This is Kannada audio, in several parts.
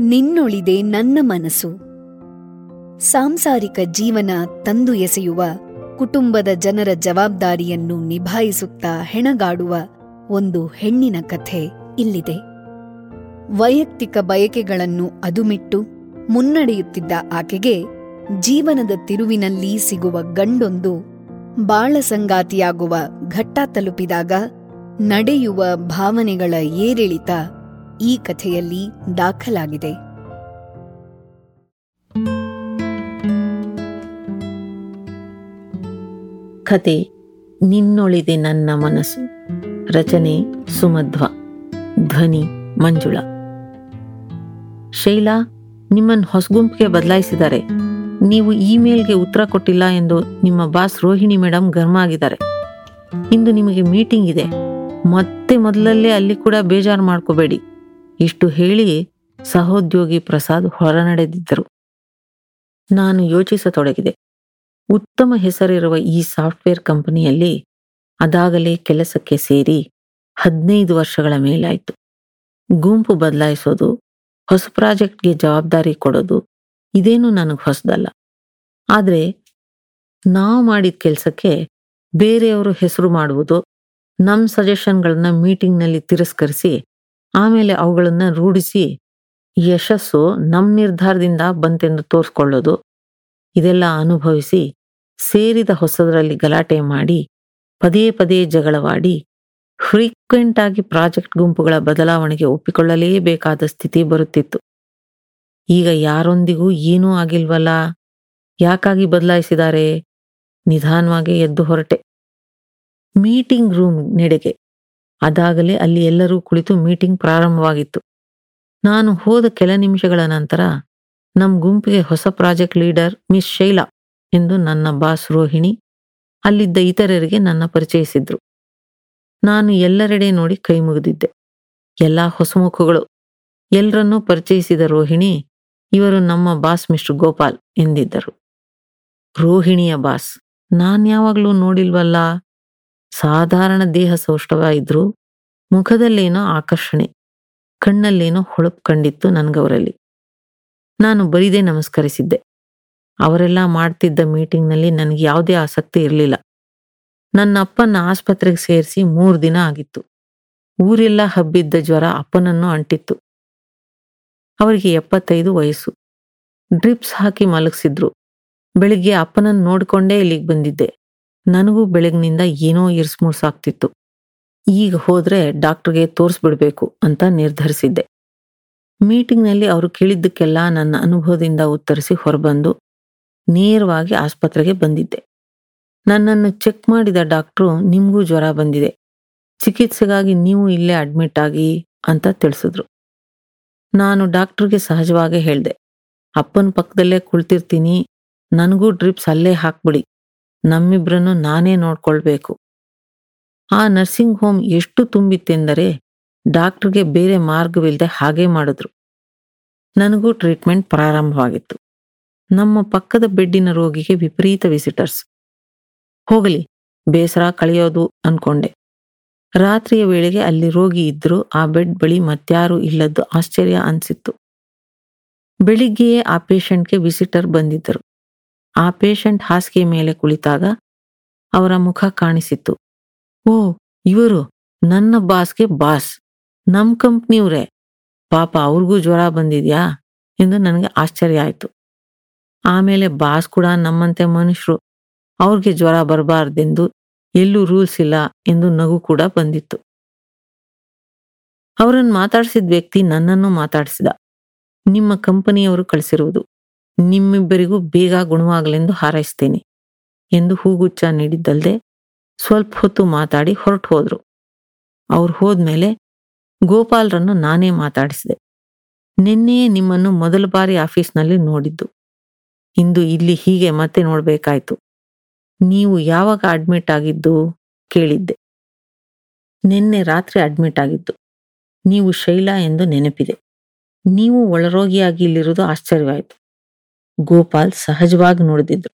ನಿನ್ನೊಳಿದೆ ನನ್ನ ಮನಸ್ಸು. ಸಾಂಸಾರಿಕ ಜೀವನ ತಂದು ಎಸೆಯುವ, ಕುಟುಂಬದ ಜನರ ಜವಾಬ್ದಾರಿಯನ್ನು ನಿಭಾಯಿಸುತ್ತಾ ಹೆಣಗಾಡುವ ಒಂದು ಹೆಣ್ಣಿನ ಕಥೆ ಇಲ್ಲಿದೆ. ವೈಯಕ್ತಿಕ ಬಯಕೆಗಳನ್ನು ಅದುಮಿಟ್ಟು ಮುನ್ನಡೆಯುತ್ತಿದ್ದ ಆಕೆಗೆ ಜೀವನದ ತಿರುವಿನಲ್ಲಿ ಸಿಗುವ ಗಂಡೊಂದು ಬಾಳಸಂಗಾತಿಯಾಗುವ ಘಟ್ಟ ತಲುಪಿದಾಗ ನಡೆಯುವ ಭಾವನೆಗಳ ಏರಿಳಿತ ಈ ಕಥೆಯಲ್ಲಿ ದಾಖಲಾಗಿದೆ. ಕತೆ, ನಿನ್ನೊಳಿದೆ ನನ್ನ ಮನಸ್ಸು. ರಚನೆ, ಸುಮಧ್ವ. ಧ್ವನಿ, ಮಂಜುಳ. ಶೈಲಾ ನಿಮ್ಮನ್ನು ಹೊಸಗುಂಪಿಗೆ ಬದಲಾಯಿಸಿದ್ದಾರೆ. ನೀವು ಇಮೇಲ್ಗೆ ಉತ್ತರ ಕೊಟ್ಟಿಲ್ಲ ಎಂದು ನಿಮ್ಮ ಬಾಸ್ ರೋಹಿಣಿ ಮೇಡಮ್ ಗರ್ಮ ಆಗಿದ್ದಾರೆ. ಇಂದು ನಿಮಗೆ ಮೀಟಿಂಗ್ ಇದೆ. ಮತ್ತೆ ಮೊದಲಲ್ಲೇ ಅಲ್ಲಿ ಕೂಡ ಬೇಜಾರು ಮಾಡ್ಕೋಬೇಡಿ. ಇಷ್ಟು ಹೇಳಿ ಸಹೋದ್ಯೋಗಿ ಪ್ರಸಾದ್ ಹೊರನಡೆದಿದ್ದರು. ನಾನು ಯೋಚಿಸತೊಡಗಿದೆ. ಉತ್ತಮ ಹೆಸರಿರುವ ಈ ಸಾಫ್ಟ್ವೇರ್ ಕಂಪನಿಯಲ್ಲಿ ಅದಾಗಲೇ ಕೆಲಸಕ್ಕೆ ಸೇರಿ ಹದಿನೈದು ವರ್ಷಗಳ ಮೇಲಾಯಿತು. ಗುಂಪು ಬದಲಾಯಿಸೋದು, ಹೊಸ ಪ್ರಾಜೆಕ್ಟ್ಗೆ ಜವಾಬ್ದಾರಿ ಕೊಡೋದು ಇದೇನು ನನಗೆ ಹೊಸದಲ್ಲ. ಆದರೆ ನಾವು ಮಾಡಿದ ಕೆಲಸಕ್ಕೆ ಬೇರೆಯವರು ಹೆಸರು ಮಾಡುವುದು ನಮ್ಮ ಸಜೆಷನ್ಗಳನ್ನ ಮೀಟಿಂಗ್ನಲ್ಲಿ ತಿರಸ್ಕರಿಸಿ ಆಮೇಲೆ ಅವುಗಳನ್ನ ರೂಢಿಸಿ ಯಶಸ್ಸು ನಮ್ಮ ನಿರ್ಧಾರದಿಂದ ಬಂತೆಂದು ತೋರಿಸ್ಕೊಳ್ಳೋದು. ಇದೆಲ್ಲ ಅನುಭವಿಸಿ ಸೇರಿದ ಹೊಸದರಲ್ಲಿ ಗಲಾಟೆ ಮಾಡಿ ಪದೇ ಪದೇ ಜಗಳವಾಡಿ ಫ್ರೀಕ್ವೆಂಟ್ ಆಗಿ ಪ್ರಾಜೆಕ್ಟ್ ಗುಂಪುಗಳ ಬದಲಾವಣೆಗೆ ಒಪ್ಪಿಕೊಳ್ಳಲೇಬೇಕಾದ ಸ್ಥಿತಿ ಬರುತ್ತಿತ್ತು. ಈಗ ಯಾರೊಂದಿಗೂ ಏನೂ ಆಗಿಲ್ವಲ್ಲ? ಯಾಕಾಗಿ ಬದಲಾಯಿಸಿದ್ದಾರೆ? ನಿಧಾನವಾಗಿ ಎದ್ದು ಹೊರಟೆ. ಮೀಟಿಂಗ್ ರೂಮ್ ನೆಡೆಗೆ ಅದಾಗಲೇ ಅಲ್ಲಿ ಎಲ್ಲರೂ ಕುಳಿತು ಮೀಟಿಂಗ್ ಪ್ರಾರಂಭವಾಗಿತ್ತು. ನಾನು ಹೋದ ಕೆಲ ನಿಮಿಷಗಳ ನಂತರ ನಮ್ಮ ಗುಂಪಿಗೆ ಹೊಸ ಪ್ರಾಜೆಕ್ಟ್ ಲೀಡರ್ ಮಿಸ್ ಶೈಲಾ ಎಂದು ನನ್ನ ಬಾಸ್ ರೋಹಿಣಿ ಅಲ್ಲಿದ್ದ ಇತರರಿಗೆ ನನ್ನ ಪರಿಚಯಿಸಿದ್ರು. ನಾನು ಎಲ್ಲರೆಡೆ ನೋಡಿ ಕೈ ಮುಗಿದಿದ್ದೆ. ಎಲ್ಲ ಹೊಸಮುಖಗಳು. ಎಲ್ಲರನ್ನೂ ಪರಿಚಯಿಸಿದ ರೋಹಿಣಿ ಇವರು ನಮ್ಮ ಬಾಸ್ ಮಿಸ್ಟರ್ ಗೋಪಾಲ್ ಎಂದಿದ್ದರು. ರೋಹಿಣಿಯ ಬಾಸ್ ನಾನ್ಯಾವಾಗ್ಲೂ ನೋಡಿಲ್ವಲ್ಲ? ಸಾಧಾರಣ ದೇಹ ಸೌಷ್ಠವ ಇದ್ರು ಮುಖದಲ್ಲೇನೋ ಆಕರ್ಷಣೆ, ಕಣ್ಣಲ್ಲೇನೋ ಹೊಳಪು ಕಂಡಿತ್ತು ನನ್ಗವರಲ್ಲಿ. ನಾನು ಬರಿದೇ ನಮಸ್ಕರಿಸಿದ್ದೆ. ಅವರೆಲ್ಲ ಮಾಡ್ತಿದ್ದ ಮೀಟಿಂಗ್ನಲ್ಲಿ ನನಗೆ ಯಾವುದೇ ಆಸಕ್ತಿ ಇರಲಿಲ್ಲ. ನನ್ನ ಅಪ್ಪನ ಆಸ್ಪತ್ರೆಗೆ ಸೇರಿಸಿ ಮೂರು ದಿನ ಆಗಿತ್ತು. ಊರೆಲ್ಲ ಹಬ್ಬಿದ್ದ ಜ್ವರ ಅಪ್ಪನನ್ನು ಅಂಟಿತ್ತು. ಅವರಿಗೆ ಎಪ್ಪತ್ತೈದು ವಯಸ್ಸು. ಡ್ರಿಪ್ಸ್ ಹಾಕಿ ಮಲಗಿಸಿದ್ರು. ಬೆಳಿಗ್ಗೆ ಅಪ್ಪನನ್ನು ನೋಡ್ಕೊಂಡೇ ಇಲ್ಲಿಗೆ ಬಂದಿದ್ದೆ. ನನಗೂ ಬೆಳಗ್ನಿಂದ ಏನೋ ಇರ್ಸ್ಮುರ್ಸಾಗ್ತಿತ್ತು ಈಗ ಹೋದ್ರೆ ಡಾಕ್ಟರ್ಗೆ ತೋರಿಸ್ಬಿಡ್ಬೇಕು ಅಂತ ನಿರ್ಧರಿಸಿದ್ದೆ. ಮೀಟಿಂಗ್ನಲ್ಲಿ ಅವರು ಕೇಳಿದ್ದಕ್ಕೆಲ್ಲ ನನ್ನ ಅನುಭವದಿಂದ ಉತ್ತರಿಸಿ ಹೊರಬಂದು ನೇರವಾಗಿ ಆಸ್ಪತ್ರೆಗೆ ಬಂದಿದ್ದೆ. ನನ್ನನ್ನು ಚೆಕ್ ಮಾಡಿದ ಡಾಕ್ಟ್ರು, ನಿಮಗೂ ಜ್ವರ ಬಂದಿದೆ. ಚಿಕಿತ್ಸೆಗಾಗಿ ನೀವು ಇಲ್ಲೇ ಅಡ್ಮಿಟ್ ಆಗಿ, ಅಂತ ತಿಳಿಸಿದ್ರು. ನಾನು ಡಾಕ್ಟ್ರಿಗೆ ಸಹಜವಾಗೇ ಹೇಳಿದೆ, ಅಪ್ಪನ ಪಕ್ಕದಲ್ಲೇ ಕುಳಿತಿರ್ತೀನಿ, ನನಗೂ ಡ್ರಿಪ್ಸ್ ಅಲ್ಲೇ ಹಾಕ್ಬಿಡಿ. ನಮ್ಮಿಬ್ರನ್ನು ನಾನೇ ನೋಡ್ಕೊಳ್ಬೇಕು. ಆ ನರ್ಸಿಂಗ್ ಹೋಮ್ ಎಷ್ಟು ತುಂಬಿತ್ತೆಂದರೆ ಡಾಕ್ಟರ್ಗೆ ಬೇರೆ ಮಾರ್ಗವಿಲ್ಲದೆ ಹಾಗೆ ಮಾಡಿದ್ರು. ನನಗೂ ಟ್ರೀಟ್ಮೆಂಟ್ ಪ್ರಾರಂಭವಾಗಿತ್ತು. ನಮ್ಮ ಪಕ್ಕದ ಬೆಡ್ಡಿನ ರೋಗಿಗೆ ವಿಪರೀತ ವಿಸಿಟರ್ಸ್ ಹೋಗಲಿ, ಬೇಸರ ಕಳೆಯೋದು ಅನ್ಕೊಂಡೆ. ರಾತ್ರಿಯ ವೇಳೆಗೆ ಅಲ್ಲಿ ರೋಗಿ ಇದ್ರು, ಆ ಬೆಡ್ ಬಳಿ ಮತ್ಯಾರು ಇಲ್ಲದ್ದು ಆಶ್ಚರ್ಯ ಅನ್ಸಿತ್ತು. ಬೆಳಿಗ್ಗೆಯೇ ಆ ಪೇಷಂಟ್ಗೆ ವಿಸಿಟರ್ ಬಂದಿದ್ದರು. ಆ ಪೇಷಂಟ್ ಹಾಸಿಗೆ ಮೇಲೆ ಕುಳಿತಾಗ ಅವರ ಮುಖ ಕಾಣಿಸಿತ್ತು. ಓ, ಇವರು ನನ್ನ ಬಾಸ್ಗೆ ಬಾಸ್, ನಮ್ ಕಂಪ್ನಿಯವ್ರೆ ಪಾಪ ಅವ್ರಿಗೂ ಜ್ವರ ಬಂದಿದ್ಯಾ? ಎಂದು ನನಗೆ ಆಶ್ಚರ್ಯ ಆಯಿತು. ಆಮೇಲೆ ಬಾಸ್ ಕೂಡ ನಮ್ಮಂತೆ ಮನುಷ್ಯರು. ಅವ್ರಿಗೆ ಜ್ವರ ಬರಬಾರ್ದೆಂದು ಎಲ್ಲೂ ರೂಲ್ಸ್ ಇಲ್ಲ ಎಂದು ನಗು ಕೂಡ ಬಂದಿತ್ತು. ಅವರನ್ನು ಮಾತಾಡಿಸಿದ ವ್ಯಕ್ತಿ ನನ್ನನ್ನು ಮಾತಾಡಿಸಿದ. ನಿಮ್ಮ ಕಂಪನಿಯವರು ಕಳಿಸಿರುವುದು ನಿಮ್ಮಿಬ್ಬರಿಗೂ ಬೇಗ ಗುಣವಾಗಲೆಂದು ಹಾರೈಸ್ತೇನೆ ಎಂದು ಹೂಗುಚ್ಚ ನೀಡಿದ್ದಲ್ಲದೆ ಸ್ವಲ್ಪ ಹೊತ್ತು ಮಾತಾಡಿ ಹೊರಟು ಹೋದ್ರು. ಅವ್ರು ಹೋದ್ಮೇಲೆ ಗೋಪಾಲ್ರನ್ನು ನಾನೇ ಮಾತಾಡಿಸಿದೆ. ನಿನ್ನೆಯೇ ನಿಮ್ಮನ್ನು ಮೊದಲ ಬಾರಿ ಆಫೀಸ್ನಲ್ಲಿ ನೋಡಿದ್ದು. ಇಂದು ಇಲ್ಲಿ ಹೀಗೆ ಮತ್ತೆ ನೋಡ್ಬೇಕಾಯ್ತು. ನೀವು ಯಾವಾಗ ಅಡ್ಮಿಟ್ ಆಗಿದ್ದು ಕೇಳಿದ್ದೆ. ನಿನ್ನೆ ರಾತ್ರಿ ಅಡ್ಮಿಟ್ ಆಗಿದ್ದು. ನೀವು ಶೈಲಾ ಎಂದು ನೆನಪಿದೆ. ನೀವು ಒಳರೋಗಿಯಾಗಿ ಇಲ್ಲಿರುವುದು ಆಶ್ಚರ್ಯವಾಯಿತು. ಗೋಪಾಲ್ ಸಹಜವಾಗಿ ನೋಡಿದ್ರು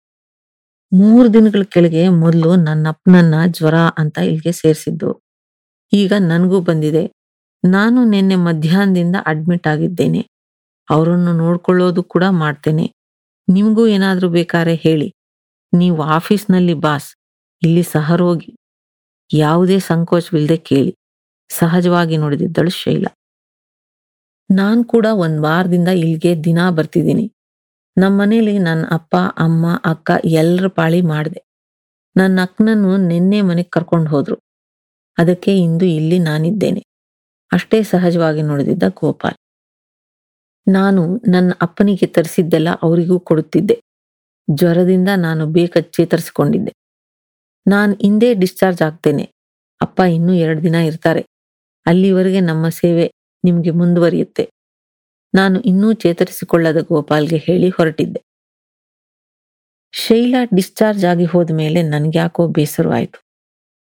ಮೂರು ದಿನಗಳ ಕೆಳಗೆ ಮೊದಲು ನನ್ನ ಅಪ್ಪನನ್ನ ಜ್ವರ ಅಂತ ಇಲ್ಲಿಗೆ ಸೇರಿಸಿದ್ದು. ಈಗ ನನಗೂ ಬಂದಿದೆ. ನಾನು ನಿನ್ನೆ ಮಧ್ಯಾಹ್ನದಿಂದ ಅಡ್ಮಿಟ್ ಆಗಿದ್ದೇನೆ. ಅವರನ್ನು ನೋಡ್ಕೊಳ್ಳೋದು ಕೂಡ ಮಾಡ್ತೇನೆ. ನಿಮಗೂ ಏನಾದರೂ ಬೇಕಾದ್ರೆ ಹೇಳಿ. ನೀವು ಆಫೀಸ್ನಲ್ಲಿ ಬಾಸ್. ಇಲ್ಲಿ ಸಹರೋಗಿ. ಯಾವುದೇ ಸಂಕೋಚವಿಲ್ಲದೆ ಕೇಳಿ. ಸಹಜವಾಗಿ ನೋಡಿದಿದ್ದಳು ಶೈಲ. ನಾನ್ ಕೂಡ ಒಂದ್ ವಾರದಿಂದ ಇಲ್ಲಿಗೆ ದಿನ ಬರ್ತಿದ್ದೀನಿ. ನಮ್ಮನೇಲಿ ನನ್ನ ಅಪ್ಪ, ಅಮ್ಮ, ಅಕ್ಕ ಎಲ್ಲರ ಪಾಳಿ ಮಾಡಿದೆ. ನನ್ನ ಅಕ್ಕನನ್ನು ನಿನ್ನೆ ಮನೆಗೆ ಕರ್ಕೊಂಡು ಹೋದ್ರು. ಅದಕ್ಕೆ ಇಂದು ಇಲ್ಲಿ ನಾನಿದ್ದೇನೆ. ಅಷ್ಟೇ ಸಹಜವಾಗಿ ನೋಡಿದಿದ್ದ ಗೋಪಾಲ್. ನಾನು ನನ್ನ ಅಪ್ಪನಿಗೆ ತರಿಸಿದ್ದೆಲ್ಲ ಅವರಿಗೂ ಕೊಡುತ್ತಿದ್ದೆ. ಜ್ವರದಿಂದ ನಾನು ಬೇಗ ಚೇತರಿಸಿಕೊಂಡಿದ್ದೆ. ನಾನು ಹಿಂದೆ ಡಿಸ್ಚಾರ್ಜ್ ಆಗ್ತೇನೆ. ಅಪ್ಪ ಇನ್ನೂ ಎರಡು ದಿನ ಇರ್ತಾರೆ. ಅಲ್ಲಿವರೆಗೆ ನಮ್ಮ ಸೇವೆ ನಿಮಗೆ ಮುಂದುವರಿಯುತ್ತೆ. ನಾನು ಇನ್ನೂ ಚೇತರಿಸಿಕೊಳ್ಳದ ಗೋಪಾಲ್ಗೆ ಹೇಳಿ ಹೊರಟಿದ್ದೆ. ಶೈಲಾ ಡಿಸ್ಚಾರ್ಜ್ ಆಗಿ ಹೋದ ಮೇಲೆ ನನ್ಗ್ಯಾಕೋ ಬೇಸರವಾಯಿತು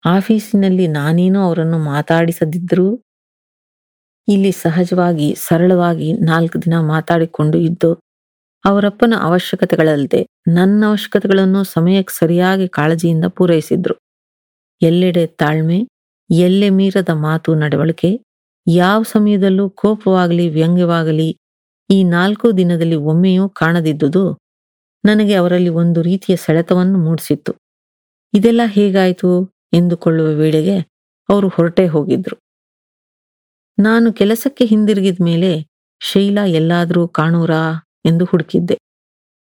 ಆಫೀಸಿನಲ್ಲಿ ನಾನೇನೋ ಅವರನ್ನು ಮಾತಾಡಿಸದಿದ್ದರೂ ಇಲ್ಲಿ ಸಹಜವಾಗಿ, ಸರಳವಾಗಿ ನಾಲ್ಕು ದಿನ ಮಾತಾಡಿಕೊಂಡು ಇದ್ದು, ಅವರಪ್ಪನ ಅವಶ್ಯಕತೆಗಳಲ್ಲದೆ ನನ್ನ ಅವಶ್ಯಕತೆಗಳನ್ನು ಸಮಯಕ್ಕೆ ಸರಿಯಾಗಿ ಕಾಳಜಿಯಿಂದ ಪೂರೈಸಿದ್ರು. ಎಲ್ಲೆಡೆ ತಾಳ್ಮೆ, ಎಲ್ಲೆ ಮೀರದ ಮಾತು, ನಡವಳಿಕೆ ಯಾವ ಸಮಯದಲ್ಲೂ ಕೋಪವಾಗಲಿ, ವ್ಯಂಗ್ಯವಾಗಲಿ, ಈ ನಾಲ್ಕು ದಿನದಲ್ಲಿ ಒಮ್ಮೆಯೂ ಕಾಣದಿದ್ದುದು ನನಗೆ ಅವರಲ್ಲಿ ಒಂದು ರೀತಿಯ ಸೆಳೆತವನ್ನು ಮೂಡಿಸಿತ್ತು. ಇದೆಲ್ಲ ಹೇಗಾಯಿತು ಎಂದುಕೊಳ್ಳುವ ವೇಳೆಗೆ ಅವರು ಹೊರಟೇ ಹೋಗಿದ್ರು. ನಾನು ಕೆಲಸಕ್ಕೆ ಹಿಂದಿರುಗಿದ ಮೇಲೆ, ಶೈಲಾ ಎಲ್ಲಾದರೂ ಕಾಣೋರಾ ಎಂದು ಹುಡುಕಿದ್ದೆ.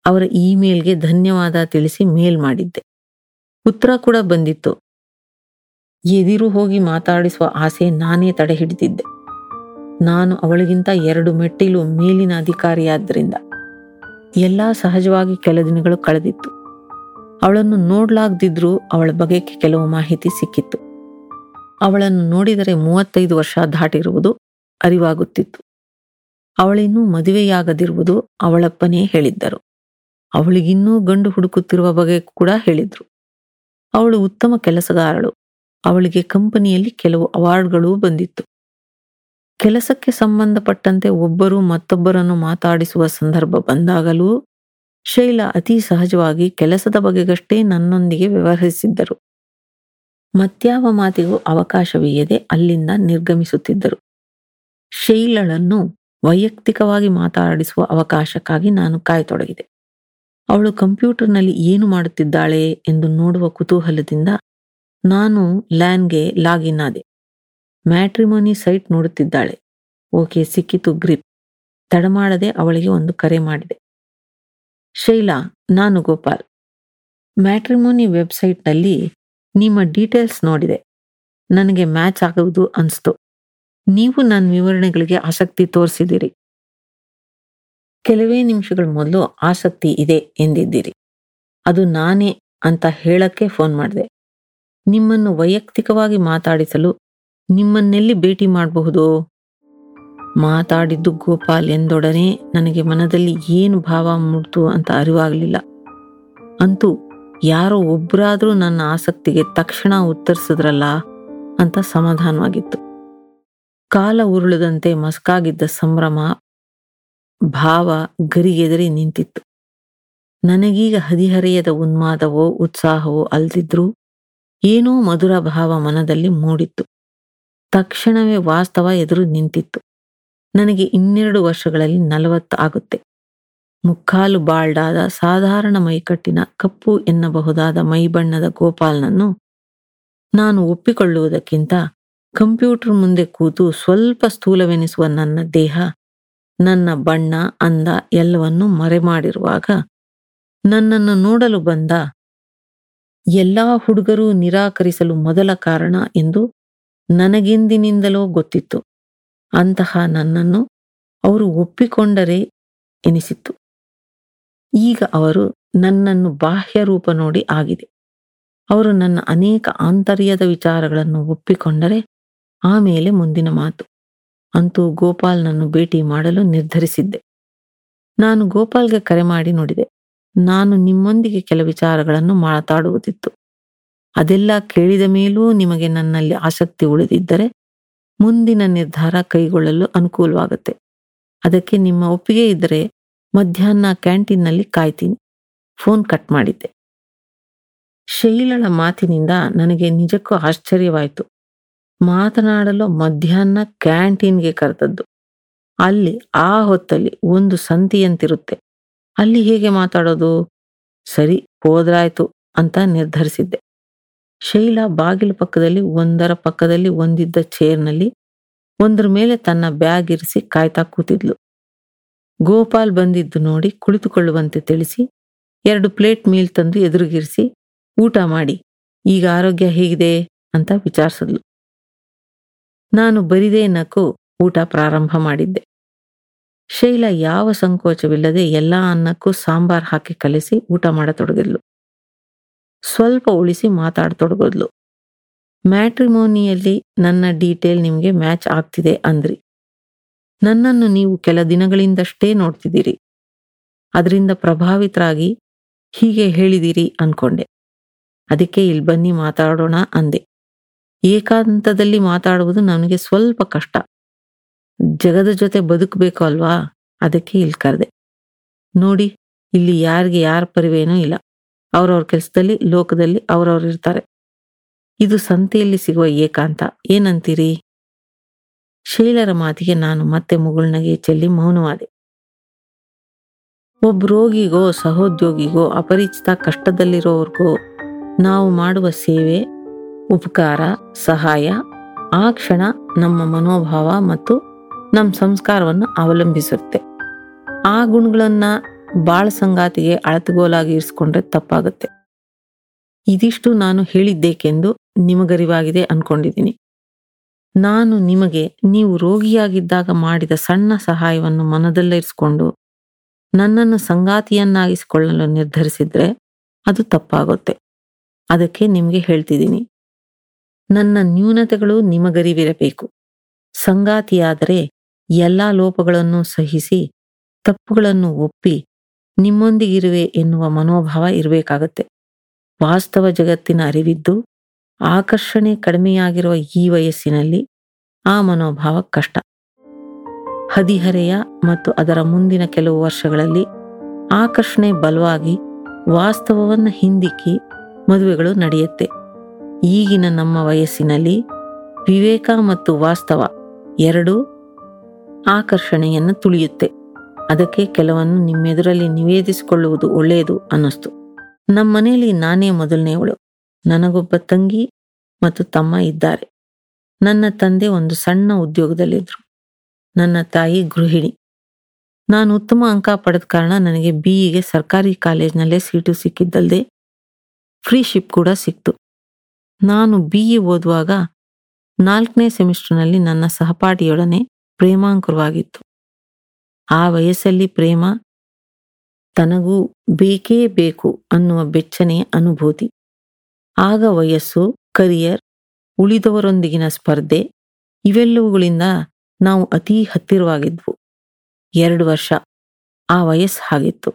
ಅವರ ಇಮೇಲ್ಗೆ ಧನ್ಯವಾದ ತಿಳಿಸಿ ಮೇಲ್ ಮಾಡಿದ್ದೆ. ಉತ್ತರ ಕೂಡ ಬಂದಿತ್ತು. ಎದಿರು ಹೋಗಿ ಮಾತಾಡಿಸುವ ಆಸೆ ನಾನೇ ತಡೆ ಹಿಡಿದಿದ್ದೆ. ನಾನು ಅವಳಿಗಿಂತ ಎರಡು ಮೆಟ್ಟಿಲು ಮೇಲಿನ ಅಧಿಕಾರಿಯಾದ್ದರಿಂದ ಎಲ್ಲ ಸಹಜವಾಗಿ ಕೆಲ ದಿನಗಳು ಕಳೆದಿತ್ತು. ಅವಳನ್ನು ನೋಡ್ಲಾಗ್ದಿದ್ರೂ ಅವಳ ಬಗ್ಗೆ ಕೆಲವು ಮಾಹಿತಿ ಸಿಕ್ಕಿತ್ತು. ಅವಳನ್ನು ನೋಡಿದರೆ ಮೂವತ್ತೈದು ವರ್ಷ ದಾಟಿರುವುದು ಅರಿವಾಗುತ್ತಿತ್ತು. ಅವಳಿನ್ನೂ ಮದುವೆಯಾಗದಿರುವುದು ಅವಳಪ್ಪನೇ ಹೇಳಿದ್ದರು. ಅವಳಿಗಿನ್ನೂ ಗಂಡು ಹುಡುಕುತ್ತಿರುವ ಬಗ್ಗೆ ಕೂಡ ಹೇಳಿದ್ರು. ಅವಳು ಉತ್ತಮ ಕೆಲಸಗಾರಳು. ಅವಳಿಗೆ ಕಂಪನಿಯಲ್ಲಿ ಕೆಲವು ಅವಾರ್ಡ್ಗಳು ಬಂದಿತ್ತು. ಕೆಲಸಕ್ಕೆ ಸಂಬಂಧಪಟ್ಟಂತೆ ಒಬ್ಬರು ಮತ್ತೊಬ್ಬರನ್ನು ಮಾತಾಡಿಸುವ ಸಂದರ್ಭ ಬಂದಾಗಲೂ ಶೈಲಾ ಅತಿ ಸಹಜವಾಗಿ ಕೆಲಸದ ಬಗೆಗಷ್ಟೇ ನನ್ನೊಂದಿಗೆ ವ್ಯವಹರಿಸಿದ್ದರು. ಮತ್ಯಾವ ಮಾತಿಗೂ ಅವಕಾಶವಿಯದೆ ಅಲ್ಲಿಂದ ನಿರ್ಗಮಿಸುತ್ತಿದ್ದರು. ಶೈಲಳನ್ನು ವೈಯಕ್ತಿಕವಾಗಿ ಮಾತಾಡಿಸುವ ಅವಕಾಶಕ್ಕಾಗಿ ನಾನು ಕಾಯತೊಡಗಿದೆ. ಅವಳು ಕಂಪ್ಯೂಟರ್ನಲ್ಲಿ ಏನು ಮಾಡುತ್ತಿದ್ದಾಳೆ ಎಂದು ನೋಡುವ ಕುತೂಹಲದಿಂದ ನಾನು ಲ್ಯಾನ್ಗೆ ಲಾಗಿನ್ ಆದೆ. ಮ್ಯಾಟ್ರಿಮೋನಿ ಸೈಟ್ ನೋಡುತ್ತಿದ್ದಾಳೆ. ಓಕೆ, ಸಿಕ್ಕಿತು ಗ್ರಿಪ್. ತಡಮಾಡದೆ ಅವಳಿಗೆ ಒಂದು ಕರೆ ಮಾಡಿದೆ. ಶೈಲಾ, ನಾನು ಗೋಪಾಲ್. ಮ್ಯಾಟ್ರಿಮೋನಿ ವೆಬ್ಸೈಟ್ನಲ್ಲಿ ನಿಮ್ಮ ಡೀಟೇಲ್ಸ್ ನೋಡಿದೆ. ನನಗೆ ಮ್ಯಾಚ್ ಆಗುವುದು ಅನಿಸ್ತು. ನೀವು ನನ್ನ ವಿವರಣೆಗಳಿಗೆ ಆಸಕ್ತಿ ತೋರಿಸಿದ್ದೀರಿ. ಕೆಲವೇ ನಿಮಿಷಗಳ ಮೊದಲು ಆಸಕ್ತಿ ಇದೆ ಎಂದಿದ್ದೀರಿ. ಅದು ನಾನೇ ಅಂತ ಹೇಳಕ್ಕೆ ಫೋನ್ ಮಾಡಿದೆ. ನಿಮ್ಮನ್ನು ವೈಯಕ್ತಿಕವಾಗಿ ಮಾತಾಡಿಸಲು ನಿಮ್ಮನ್ನೆಲ್ಲಿ ಭೇಟಿ ಮಾಡಬಹುದು? ಮಾತಾಡಿದ್ದು ಗೋಪಾಲ್ ಎಂದೊಡನೆ ನನಗೆ ಮನದಲ್ಲಿ ಏನು ಭಾವ ಮೂಡ್ತು ಅಂತ ಅರಿವಾಗಲಿಲ್ಲ. ಅಂತೂ ಯಾರೋ ಒಬ್ಬರಾದರೂ ನನ್ನ ಆಸಕ್ತಿಗೆ ತಕ್ಷಣ ಉತ್ತರಿಸಿದ್ರಲ್ಲ ಅಂತ ಸಮಾಧಾನವಾಗಿತ್ತು. ಕಾಲ ಉರುಳದಂತೆ ಮಸ್ಕಾಗಿದ್ದ ಸಂಭ್ರಮ, ಭಾವ ಗರಿಗೆದರಿ ನಿಂತಿತ್ತು. ನನಗೀಗ ಹದಿಹರೆಯದ ಉನ್ಮಾದವೋ, ಉತ್ಸಾಹವೋ ಅಲ್ದಿದ್ರೂ ಏನೋ ಮಧುರ ಭಾವ ಮನದಲ್ಲಿ ಮೂಡಿತ್ತು. ತಕ್ಷಣವೇ ವಾಸ್ತವ ಎದುರು ನಿಂತಿತ್ತು. ನನಗೆ ಇನ್ನೆರಡು ವರ್ಷಗಳಲ್ಲಿ ನಲವತ್ತು ಆಗುತ್ತೆ. ಮುಕ್ಕಾಲು ಬಾಲ್ಡಾದ ಸಾಧಾರಣ ಮೈಕಟ್ಟಿನ ಕಪ್ಪು ಎನ್ನಬಹುದಾದ ಮೈಬಣ್ಣದ ಗೋಪಾಲ್ನನ್ನು ನಾನು ಒಪ್ಪಿಕೊಳ್ಳುವುದಕ್ಕಿಂತ ಕಂಪ್ಯೂಟರ್ ಮುಂದೆ ಕೂತು ಸ್ವಲ್ಪ ಸ್ಥೂಲವೆನಿಸುವ ನನ್ನ ದೇಹ, ನನ್ನ ಬಣ್ಣ, ಅಂದ ಎಲ್ಲವನ್ನೂ ಮರೆಮಾಡಿರುವಾಗ ನನ್ನನ್ನು ನೋಡಲು ಬಂದ ಎಲ್ಲಾ ಹುಡುಗರು ನಿರಾಕರಿಸಲು ಮೊದಲ ಕಾರಣ ಎಂದು ನನಗೆಂದಿನಿಂದಲೋ ಗೊತ್ತಿತ್ತು. ಅಂತಹ ನನ್ನನ್ನು ಅವರು ಒಪ್ಪಿಕೊಂಡರೆ ಎನಿಸಿತ್ತು. ಈಗ ಅವರು ನನ್ನನ್ನು ಬಾಹ್ಯ ರೂಪ ನೋಡಿ ಆಗಿದೆ. ಅವರು ನನ್ನ ಅನೇಕ ಆಂತರ್ಯದ ವಿಚಾರಗಳನ್ನು ಒಪ್ಪಿಕೊಂಡರೆ ಆಮೇಲೆ ಮುಂದಿನ ಮಾತು. ಅಂತೂ ಗೋಪಾಲ್ನನ್ನು ಭೇಟಿ ಮಾಡಲು ನಿರ್ಧರಿಸಿದ್ದೆ. ನಾನು ಗೋಪಾಲ್ಗೆ ಕರೆ ಮಾಡಿ ನೋಡಿದೆ. ನಾನು ನಿಮ್ಮೊಂದಿಗೆ ಕೆಲ ವಿಚಾರಗಳನ್ನು ಮಾತಾಡುವುದಿತ್ತು. ಅದೆಲ್ಲ ಕೇಳಿದ ಮೇಲೂ ನಿಮಗೆ ನನ್ನಲ್ಲಿ ಆಸಕ್ತಿ ಉಳಿದಿದ್ದರೆ ಮುಂದಿನ ನಿರ್ಧಾರ ಕೈಗೊಳ್ಳಲು ಅನುಕೂಲವಾಗುತ್ತೆ. ಅದಕ್ಕೆ ನಿಮ್ಮ ಒಪ್ಪಿಗೆ ಇದ್ದರೆ ಮಧ್ಯಾಹ್ನ ಕ್ಯಾಂಟೀನ್ನಲ್ಲಿ ಕಾಯ್ತೀನಿ. ಫೋನ್ ಕಟ್ ಮಾಡಿದ್ದೆ. ಶೈಲಳ ಮಾತಿನಿಂದ ನನಗೆ ನಿಜಕ್ಕೂ ಆಶ್ಚರ್ಯವಾಯಿತು. ಮಾತನಾಡಲು ಮಧ್ಯಾಹ್ನ ಕ್ಯಾಂಟೀನ್ಗೆ ಕರೆದದ್ದು. ಅಲ್ಲಿ ಆ ಹೊತ್ತಲ್ಲಿ ಒಂದು ಸಂತಿಯಂತಿರುತ್ತೆ. ಅಲ್ಲಿ ಹೇಗೆ ಮಾತಾಡೋದು? ಸರಿ, ಹೋದ್ರಾಯ್ತು ಅಂತ ನಿರ್ಧರಿಸಿದ್ದೆ. ಶೈಲಾ ಬಾಗಿಲ ಪಕ್ಕದಲ್ಲಿ ಒಂದರ ಪಕ್ಕದಲ್ಲಿ ಒಂದಿದ್ದ ಚೇರ್ನಲ್ಲಿ ಒಂದರ ಮೇಲೆ ತನ್ನ ಬ್ಯಾಗ್ ಇರಿಸಿ ಕಾಯ್ತಾ ಕೂತಿದ್ಲು. ಗೋಪಾಲ್ ಬಂದಿದ್ದು ನೋಡಿ ಕುಳಿತುಕೊಳ್ಳುವಂತೆ ತಿಳಿಸಿ, ಎರಡು ಪ್ಲೇಟ್ ಮೀಲ್ ತಂದು ಎದುರುಗಿರಿಸಿ, ಊಟ ಮಾಡಿ, ಈಗ ಆರೋಗ್ಯ ಹೇಗಿದೆ ಅಂತ ವಿಚಾರಿಸಿದ್ಲು. ನಾನು ಬರಿದೇ ನಕ್ಕು ಊಟ ಪ್ರಾರಂಭ ಮಾಡಿದ್ದೆ. ಶೈಲ ಯಾವ ಸಂಕೋಚವಿಲ್ಲದೆ ಎಲ್ಲ ಅನ್ನಕ್ಕೂ ಸಾಂಬಾರ್ ಹಾಕಿ ಕಲಿಸಿ ಊಟ ಮಾಡತೊಡಗಿದ್ಲು. ಸ್ವಲ್ಪ ಉಳಿಸಿ ಮಾತಾಡತೊಡಗಿದ್ಲು. ಮ್ಯಾಟ್ರಿಮೋನಿಯಲ್ಲಿ ನನ್ನ ಡೀಟೇಲ್ ನಿಮಗೆ ಮ್ಯಾಚ್ ಆಗ್ತಿದೆ ಅಂದ್ರಿ. ನನ್ನನ್ನು ನೀವು ಕೆಲ ದಿನಗಳಿಂದಷ್ಟೇ ನೋಡ್ತಿದ್ದೀರಿ. ಅದರಿಂದ ಪ್ರಭಾವಿತರಾಗಿ ಹೀಗೆ ಹೇಳಿದಿರಿ ಅನ್ಕೊಂಡೆ. ಅದಕ್ಕೆ ಇಲ್ಲಿ ಬನ್ನಿ ಮಾತಾಡೋಣ ಅಂದೆ. ಏಕಾಂತದಲ್ಲಿ ಮಾತಾಡುವುದು ನನಗೆ ಸ್ವಲ್ಪ ಕಷ್ಟ. ಜಗದ ಜೊತೆ ಬದುಕಬೇಕು ಅಲ್ವಾ? ಅದಕ್ಕೆ ಇಲ್ಲಿ ಕರೆದೆ. ನೋಡಿ, ಇಲ್ಲಿ ಯಾರಿಗೆ ಯಾರ ಪರಿವೇನೂ ಇಲ್ಲ. ಅವ್ರವ್ರ ಕೆಲಸದಲ್ಲಿ, ಲೋಕದಲ್ಲಿ ಅವ್ರವ್ರು ಇರ್ತಾರೆ. ಇದು ಸಂತೆಯಲ್ಲಿ ಸಿಗುವ ಏಕಾಂತ. ಏನಂತೀರಿ? ಶೈಲರ ಮಾತಿಗೆ ನಾನು ಮತ್ತೆ ಮುಗುಳ್ನಗೆ ಚೆಲ್ಲಿ ಮೌನವಾದೆ. ಒಬ್ಬ ರೋಗಿಗೋ, ಸಹೋದ್ಯೋಗಿಗೋ, ಅಪರಿಚಿತ ಕಷ್ಟದಲ್ಲಿರೋರ್ಗೋ ನಾವು ಮಾಡುವ ಸೇವೆ, ಉಪಕಾರ, ಸಹಾಯ, ಆ ಕ್ಷಣ ನಮ್ಮ ಮನೋಭಾವ ಮತ್ತು ನಮ್ಮ ಸಂಸ್ಕಾರವನ್ನು ಅವಲಂಬಿಸುತ್ತೆ. ಆ ಗುಣಗಳನ್ನ ಬಾಳ ಸಂಗಾತಿಗೆ ಅಳತಗೋಲಾಗಿ ಇರಿಸ್ಕೊಂಡ್ರೆ ತಪ್ಪಾಗುತ್ತೆ. ಇದಿಷ್ಟು ನಾನು ಹೇಳಿದ್ದೇಕೆಂದು ನಿಮಗರಿವಾಗಿದೆ ಅನ್ಕೊಂಡಿದ್ದೀನಿ. ನಾನು ನಿಮಗೆ ನೀವು ರೋಗಿಯಾಗಿದ್ದಾಗ ಮಾಡಿದ ಸಣ್ಣ ಸಹಾಯವನ್ನು ಮನದಲ್ಲಿರಿಸಿಕೊಂಡು ನನ್ನನ್ನು ಸಂಗಾತಿಯನ್ನಾಗಿಸಿಕೊಳ್ಳಲು ನಿರ್ಧರಿಸಿದ್ರೆ ಅದು ತಪ್ಪಾಗುತ್ತೆ. ಅದಕ್ಕೆ ನಿಮಗೆ ಹೇಳ್ತಿದ್ದೀನಿ. ನನ್ನ ನ್ಯೂನತೆಗಳು ನಿಮಗರಿವಿರಬೇಕು. ಸಂಗಾತಿಯಾದರೆ ಎಲ್ಲಾ ಲೋಪಗಳನ್ನು ಸಹಿಸಿ ತಪ್ಪುಗಳನ್ನು ಒಪ್ಪಿ ನಿಮ್ಮೊಂದಿಗಿರುವೆ ಎನ್ನುವ ಮನೋಭಾವ ಇರಬೇಕಾಗತ್ತೆ. ವಾಸ್ತವ ಜಗತ್ತಿನ ಅರಿವಿದ್ದು ಆಕರ್ಷಣೆ ಕಡಿಮೆಯಾಗಿರುವ ಈ ವಯಸ್ಸಿನಲ್ಲಿ ಆ ಮನೋಭಾವ ಕಷ್ಟ. ಹದಿಹರೆಯ ಮತ್ತು ಅದರ ಮುಂದಿನ ಕೆಲವು ವರ್ಷಗಳಲ್ಲಿ ಆಕರ್ಷಣೆ ಬಲವಾಗಿ ವಾಸ್ತವವನ್ನು ಹಿಂದಿಕ್ಕಿ ಮದುವೆಗಳು ನಡೆಯುತ್ತೆ. ಈಗಿನ ನಮ್ಮ ವಯಸ್ಸಿನಲ್ಲಿ ವಿವೇಕ ಮತ್ತು ವಾಸ್ತವ ಎರಡೂ ಆಕರ್ಷಣೆಯನ್ನು ತುಳಿಯುತ್ತೆ. ಅದಕ್ಕೆ ಕೆಲವನ್ನು ನಿಮ್ಮೆದುರಲ್ಲಿ ನಿವೇದಿಸಿಕೊಳ್ಳುವುದು ಒಳ್ಳೆಯದು ಅನ್ನಿಸ್ತು. ನಮ್ಮನೆಯಲ್ಲಿ ನಾನೇ ಮೊದಲನೆಯವಳು ನನಗೊಬ್ಬ ತಂಗಿ ಮತ್ತು ತಮ್ಮ ಇದ್ದಾರೆ. ನನ್ನ ತಂದೆ ಒಂದು ಸಣ್ಣ ಉದ್ಯೋಗದಲ್ಲಿದ್ದರು ನನ್ನ ತಾಯಿ ಗೃಹಿಣಿ. ನಾನು ಉತ್ತಮ ಅಂಕ ಪಡೆದ ಕಾರಣ ನನಗೆ ಬಿಇಗೆ ಸರ್ಕಾರಿ ಕಾಲೇಜ್ನಲ್ಲೇ ಸೀಟು ಸಿಕ್ಕಿದ್ದಲ್ಲದೆ ಫ್ರೀ ಶಿಪ್ ಕೂಡ ಸಿಕ್ತು. ನಾನು ಬಿ ಇ ಓದುವಾಗ ನಾಲ್ಕನೇ ಸೆಮಿಸ್ಟರ್ನಲ್ಲಿ ನನ್ನ ಸಹಪಾಠಿಯೊಡನೆ ಪ್ರೇಮಾಂಕುರವಾಗಿತ್ತು. ಆ ವಯಸ್ಸಲ್ಲಿ ಪ್ರೇಮ ತನಗೂ ಬೇಕೇ ಬೇಕು ಅನ್ನುವ ಬೆಚ್ಚನೆಯ ಅನುಭೂತಿ. ಆಗ ವಯಸ್ಸು, ಕರಿಯರ್, ಉಳಿದವರೊಂದಿಗಿನ ಸ್ಪರ್ಧೆ, ಇವೆಲ್ಲವುಗಳಿಂದ ನಾವು ಅತೀ ಹತ್ತಿರವಾಗಿದ್ವು. ಎರಡು ವರ್ಷ ಆ ವಯಸ್ಸು ಆಗಿತ್ತು.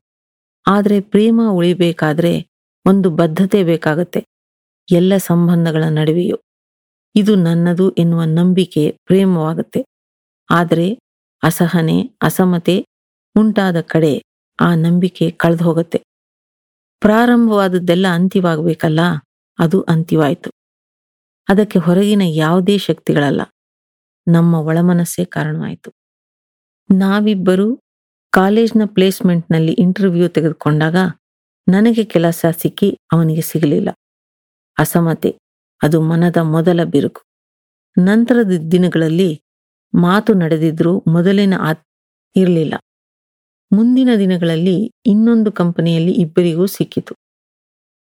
ಆದರೆ ಪ್ರೇಮ ಉಳಿಬೇಕಾದ್ರೆ ಒಂದು ಬದ್ಧತೆ ಬೇಕಾಗತ್ತೆ. ಎಲ್ಲ ಸಂಬಂಧಗಳ ನಡುವೆಯೂ. ಇದು ನನ್ನದು ಎನ್ನುವ ನಂಬಿಕೆ ಪ್ರೇಮವಾಗುತ್ತೆ. ಆದರೆ ಅಸಹನೆ ಅಸಮತೆ ಉಂಟಾದ ಕಡೆ ಆ ನಂಬಿಕೆ ಕಳೆದು ಹೋಗುತ್ತೆ. ಪ್ರಾರಂಭವಾದದ್ದೆಲ್ಲ ಅಂತ್ಯವಾಗಬೇಕಲ್ಲ? ಅದು ಅಂತ್ಯವಾಯಿತು. ಅದಕ್ಕೆ ಹೊರಗಿನ ಯಾವುದೇ ಶಕ್ತಿಗಳಲ್ಲ. ನಮ್ಮ ಒಳಮನಸ್ಸೇ ಕಾರಣವಾಯಿತು. ನಾವಿಬ್ಬರು ಕಾಲೇಜ್ನ ಪ್ಲೇಸ್ಮೆಂಟ್ನಲ್ಲಿ ಇಂಟರ್ವ್ಯೂ ತೆಗೆದುಕೊಂಡಾಗ ನನಗೆ ಕೆಲಸ ಸಿಕ್ಕಿ ಅವನಿಗೆ ಸಿಗಲಿಲ್ಲ. ಅಸಮತೆ ಅದು ಮನದ ಮೊದಲ ಬಿರುಕು. ನಂತರದ ದಿನಗಳಲ್ಲಿ ಮಾತು ನಡೆದಿದ್ರೂ ಮೊದಲಿನ ಆ ಇರಲಿಲ್ಲ. ಮುಂದಿನ ದಿನಗಳಲ್ಲಿ ಇನ್ನೊಂದು ಕಂಪನಿಯಲ್ಲಿ ಇಬ್ಬರಿಗೂ ಸಿಕ್ಕಿತು.